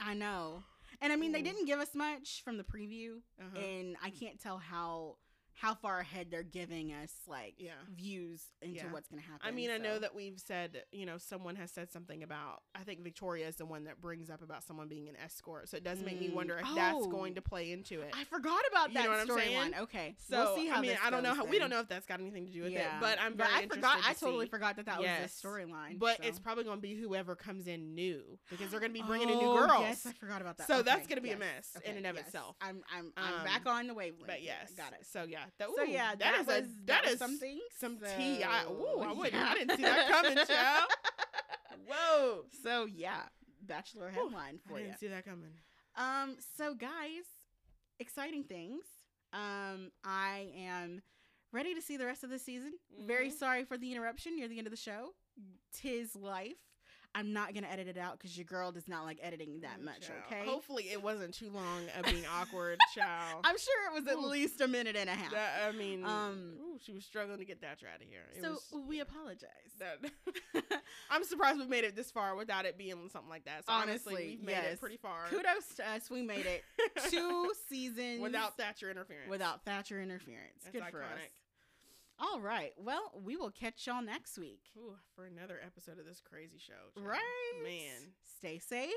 I know. And I mean, they didn't give us much from the preview, Uh-huh. and I can't tell how how far ahead they're giving us like Yeah. views into Yeah. what's gonna happen. I mean, I know that we've said, you know, someone has said something about. I think Victoria is the one that brings up about someone being an escort. So it does make me Mm. wonder if that's Oh. going to play into it. I forgot about You that know I'm storyline. Okay, So we'll see how. I mean, I don't know how we don't know if that's got anything to do with yeah. it, but I'm very I interested. forgot. to I totally see. forgot that that Yes. was the storyline. But so. it's probably going to be whoever comes in new because they're going to be bringing in new Oh, girls. Yes, I forgot about that. So that's gonna be a yes, mess in and of yes. itself. I'm I'm I'm Um, back on the wavelength. But yes, got it. So yeah, that, So yeah, that that, is was a, that is something. some tea. I, ooh, I, wouldn't, yeah. I didn't see that <laughs> coming, child. <laughs> Whoa, So yeah, bachelor headline I for you. didn't see that coming. Um, so guys, exciting things. Um, I am ready to see the rest of the season. Very Mhm. sorry for the interruption near the end of the show. Tis life. I'm not gonna edit it out because your girl does not like editing that much. child. Okay. Hopefully, it wasn't too long of being <laughs> awkward, child. I'm sure it was at Ooh. least a minute and a half. That, I mean, Um, ooh, she was struggling to get that out of here. It so was, we yeah, apologize. that- <laughs> <laughs> I'm surprised we made it this far without it being something like that. So honestly, Honestly, we've made yes. it pretty far. Kudos to us. We made it two seasons without Thatcher interference. without Thatcher interference. That's Good for us. All right. Well, we will catch y'all next week. Ooh, for another episode of this crazy show. child. Right. man. Stay safe.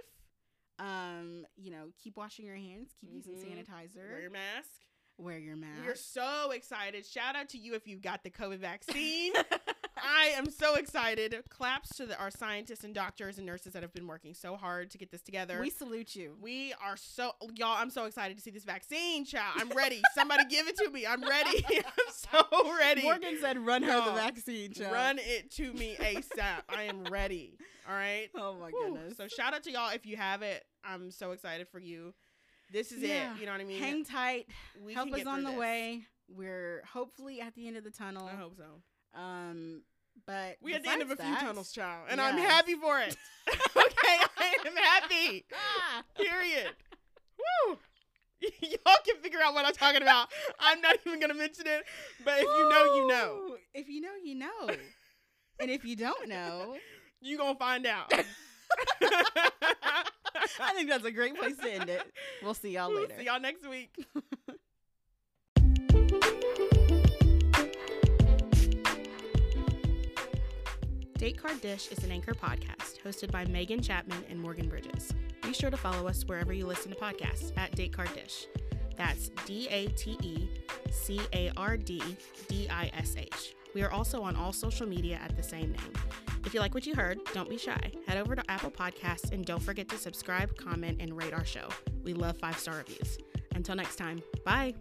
Um, you know, keep washing your hands, keep using Mhm. sanitizer, Wear your mask. Wear your mask. We are so excited. Shout out to you if you've got the COVID vaccine. <laughs> I am so excited. Claps to the, our scientists and doctors and nurses that have been working so hard to get this together. we salute you. We are so y'all. I'm so excited to see this vaccine, child. I'm ready. Somebody give it to me. I'm ready. <laughs> I'm so ready. Morgan said, "Run her the vaccine, child." Run it to me ASAP. I am ready. All right. <laughs> Oh my Whew. goodness. So shout out to y'all if you have it. I'm so excited for you. This is Yeah. it. You know what I mean? Hang tight. we Help us on the this. way. We're hopefully at the end of the tunnel. I hope so. Um, but We at the end of a besides few that- tunnels, child, and I'm happy for it. <laughs> <laughs> okay, I am happy. <laughs> Period. Woo. Y'all can figure out what I'm talking about. I'm not even gonna mention it, but if you know, you know. If you know, you know. and if you don't know, You gonna find out. I think that's a great place to end it. We'll see y'all We'll later. See y'all next week. Date Card Dish is an anchor podcast hosted by Meagan Chapman and Morgan Bridges. Be sure to follow us wherever you listen to podcasts at Date Card Dish. That's D A T E C A R D D I S H. We are also on all social media at the same name. If you like what you heard, don't be shy. Head over to Apple Podcasts and don't forget to subscribe, comment, and rate our show. We love five star reviews. Until next time, bye.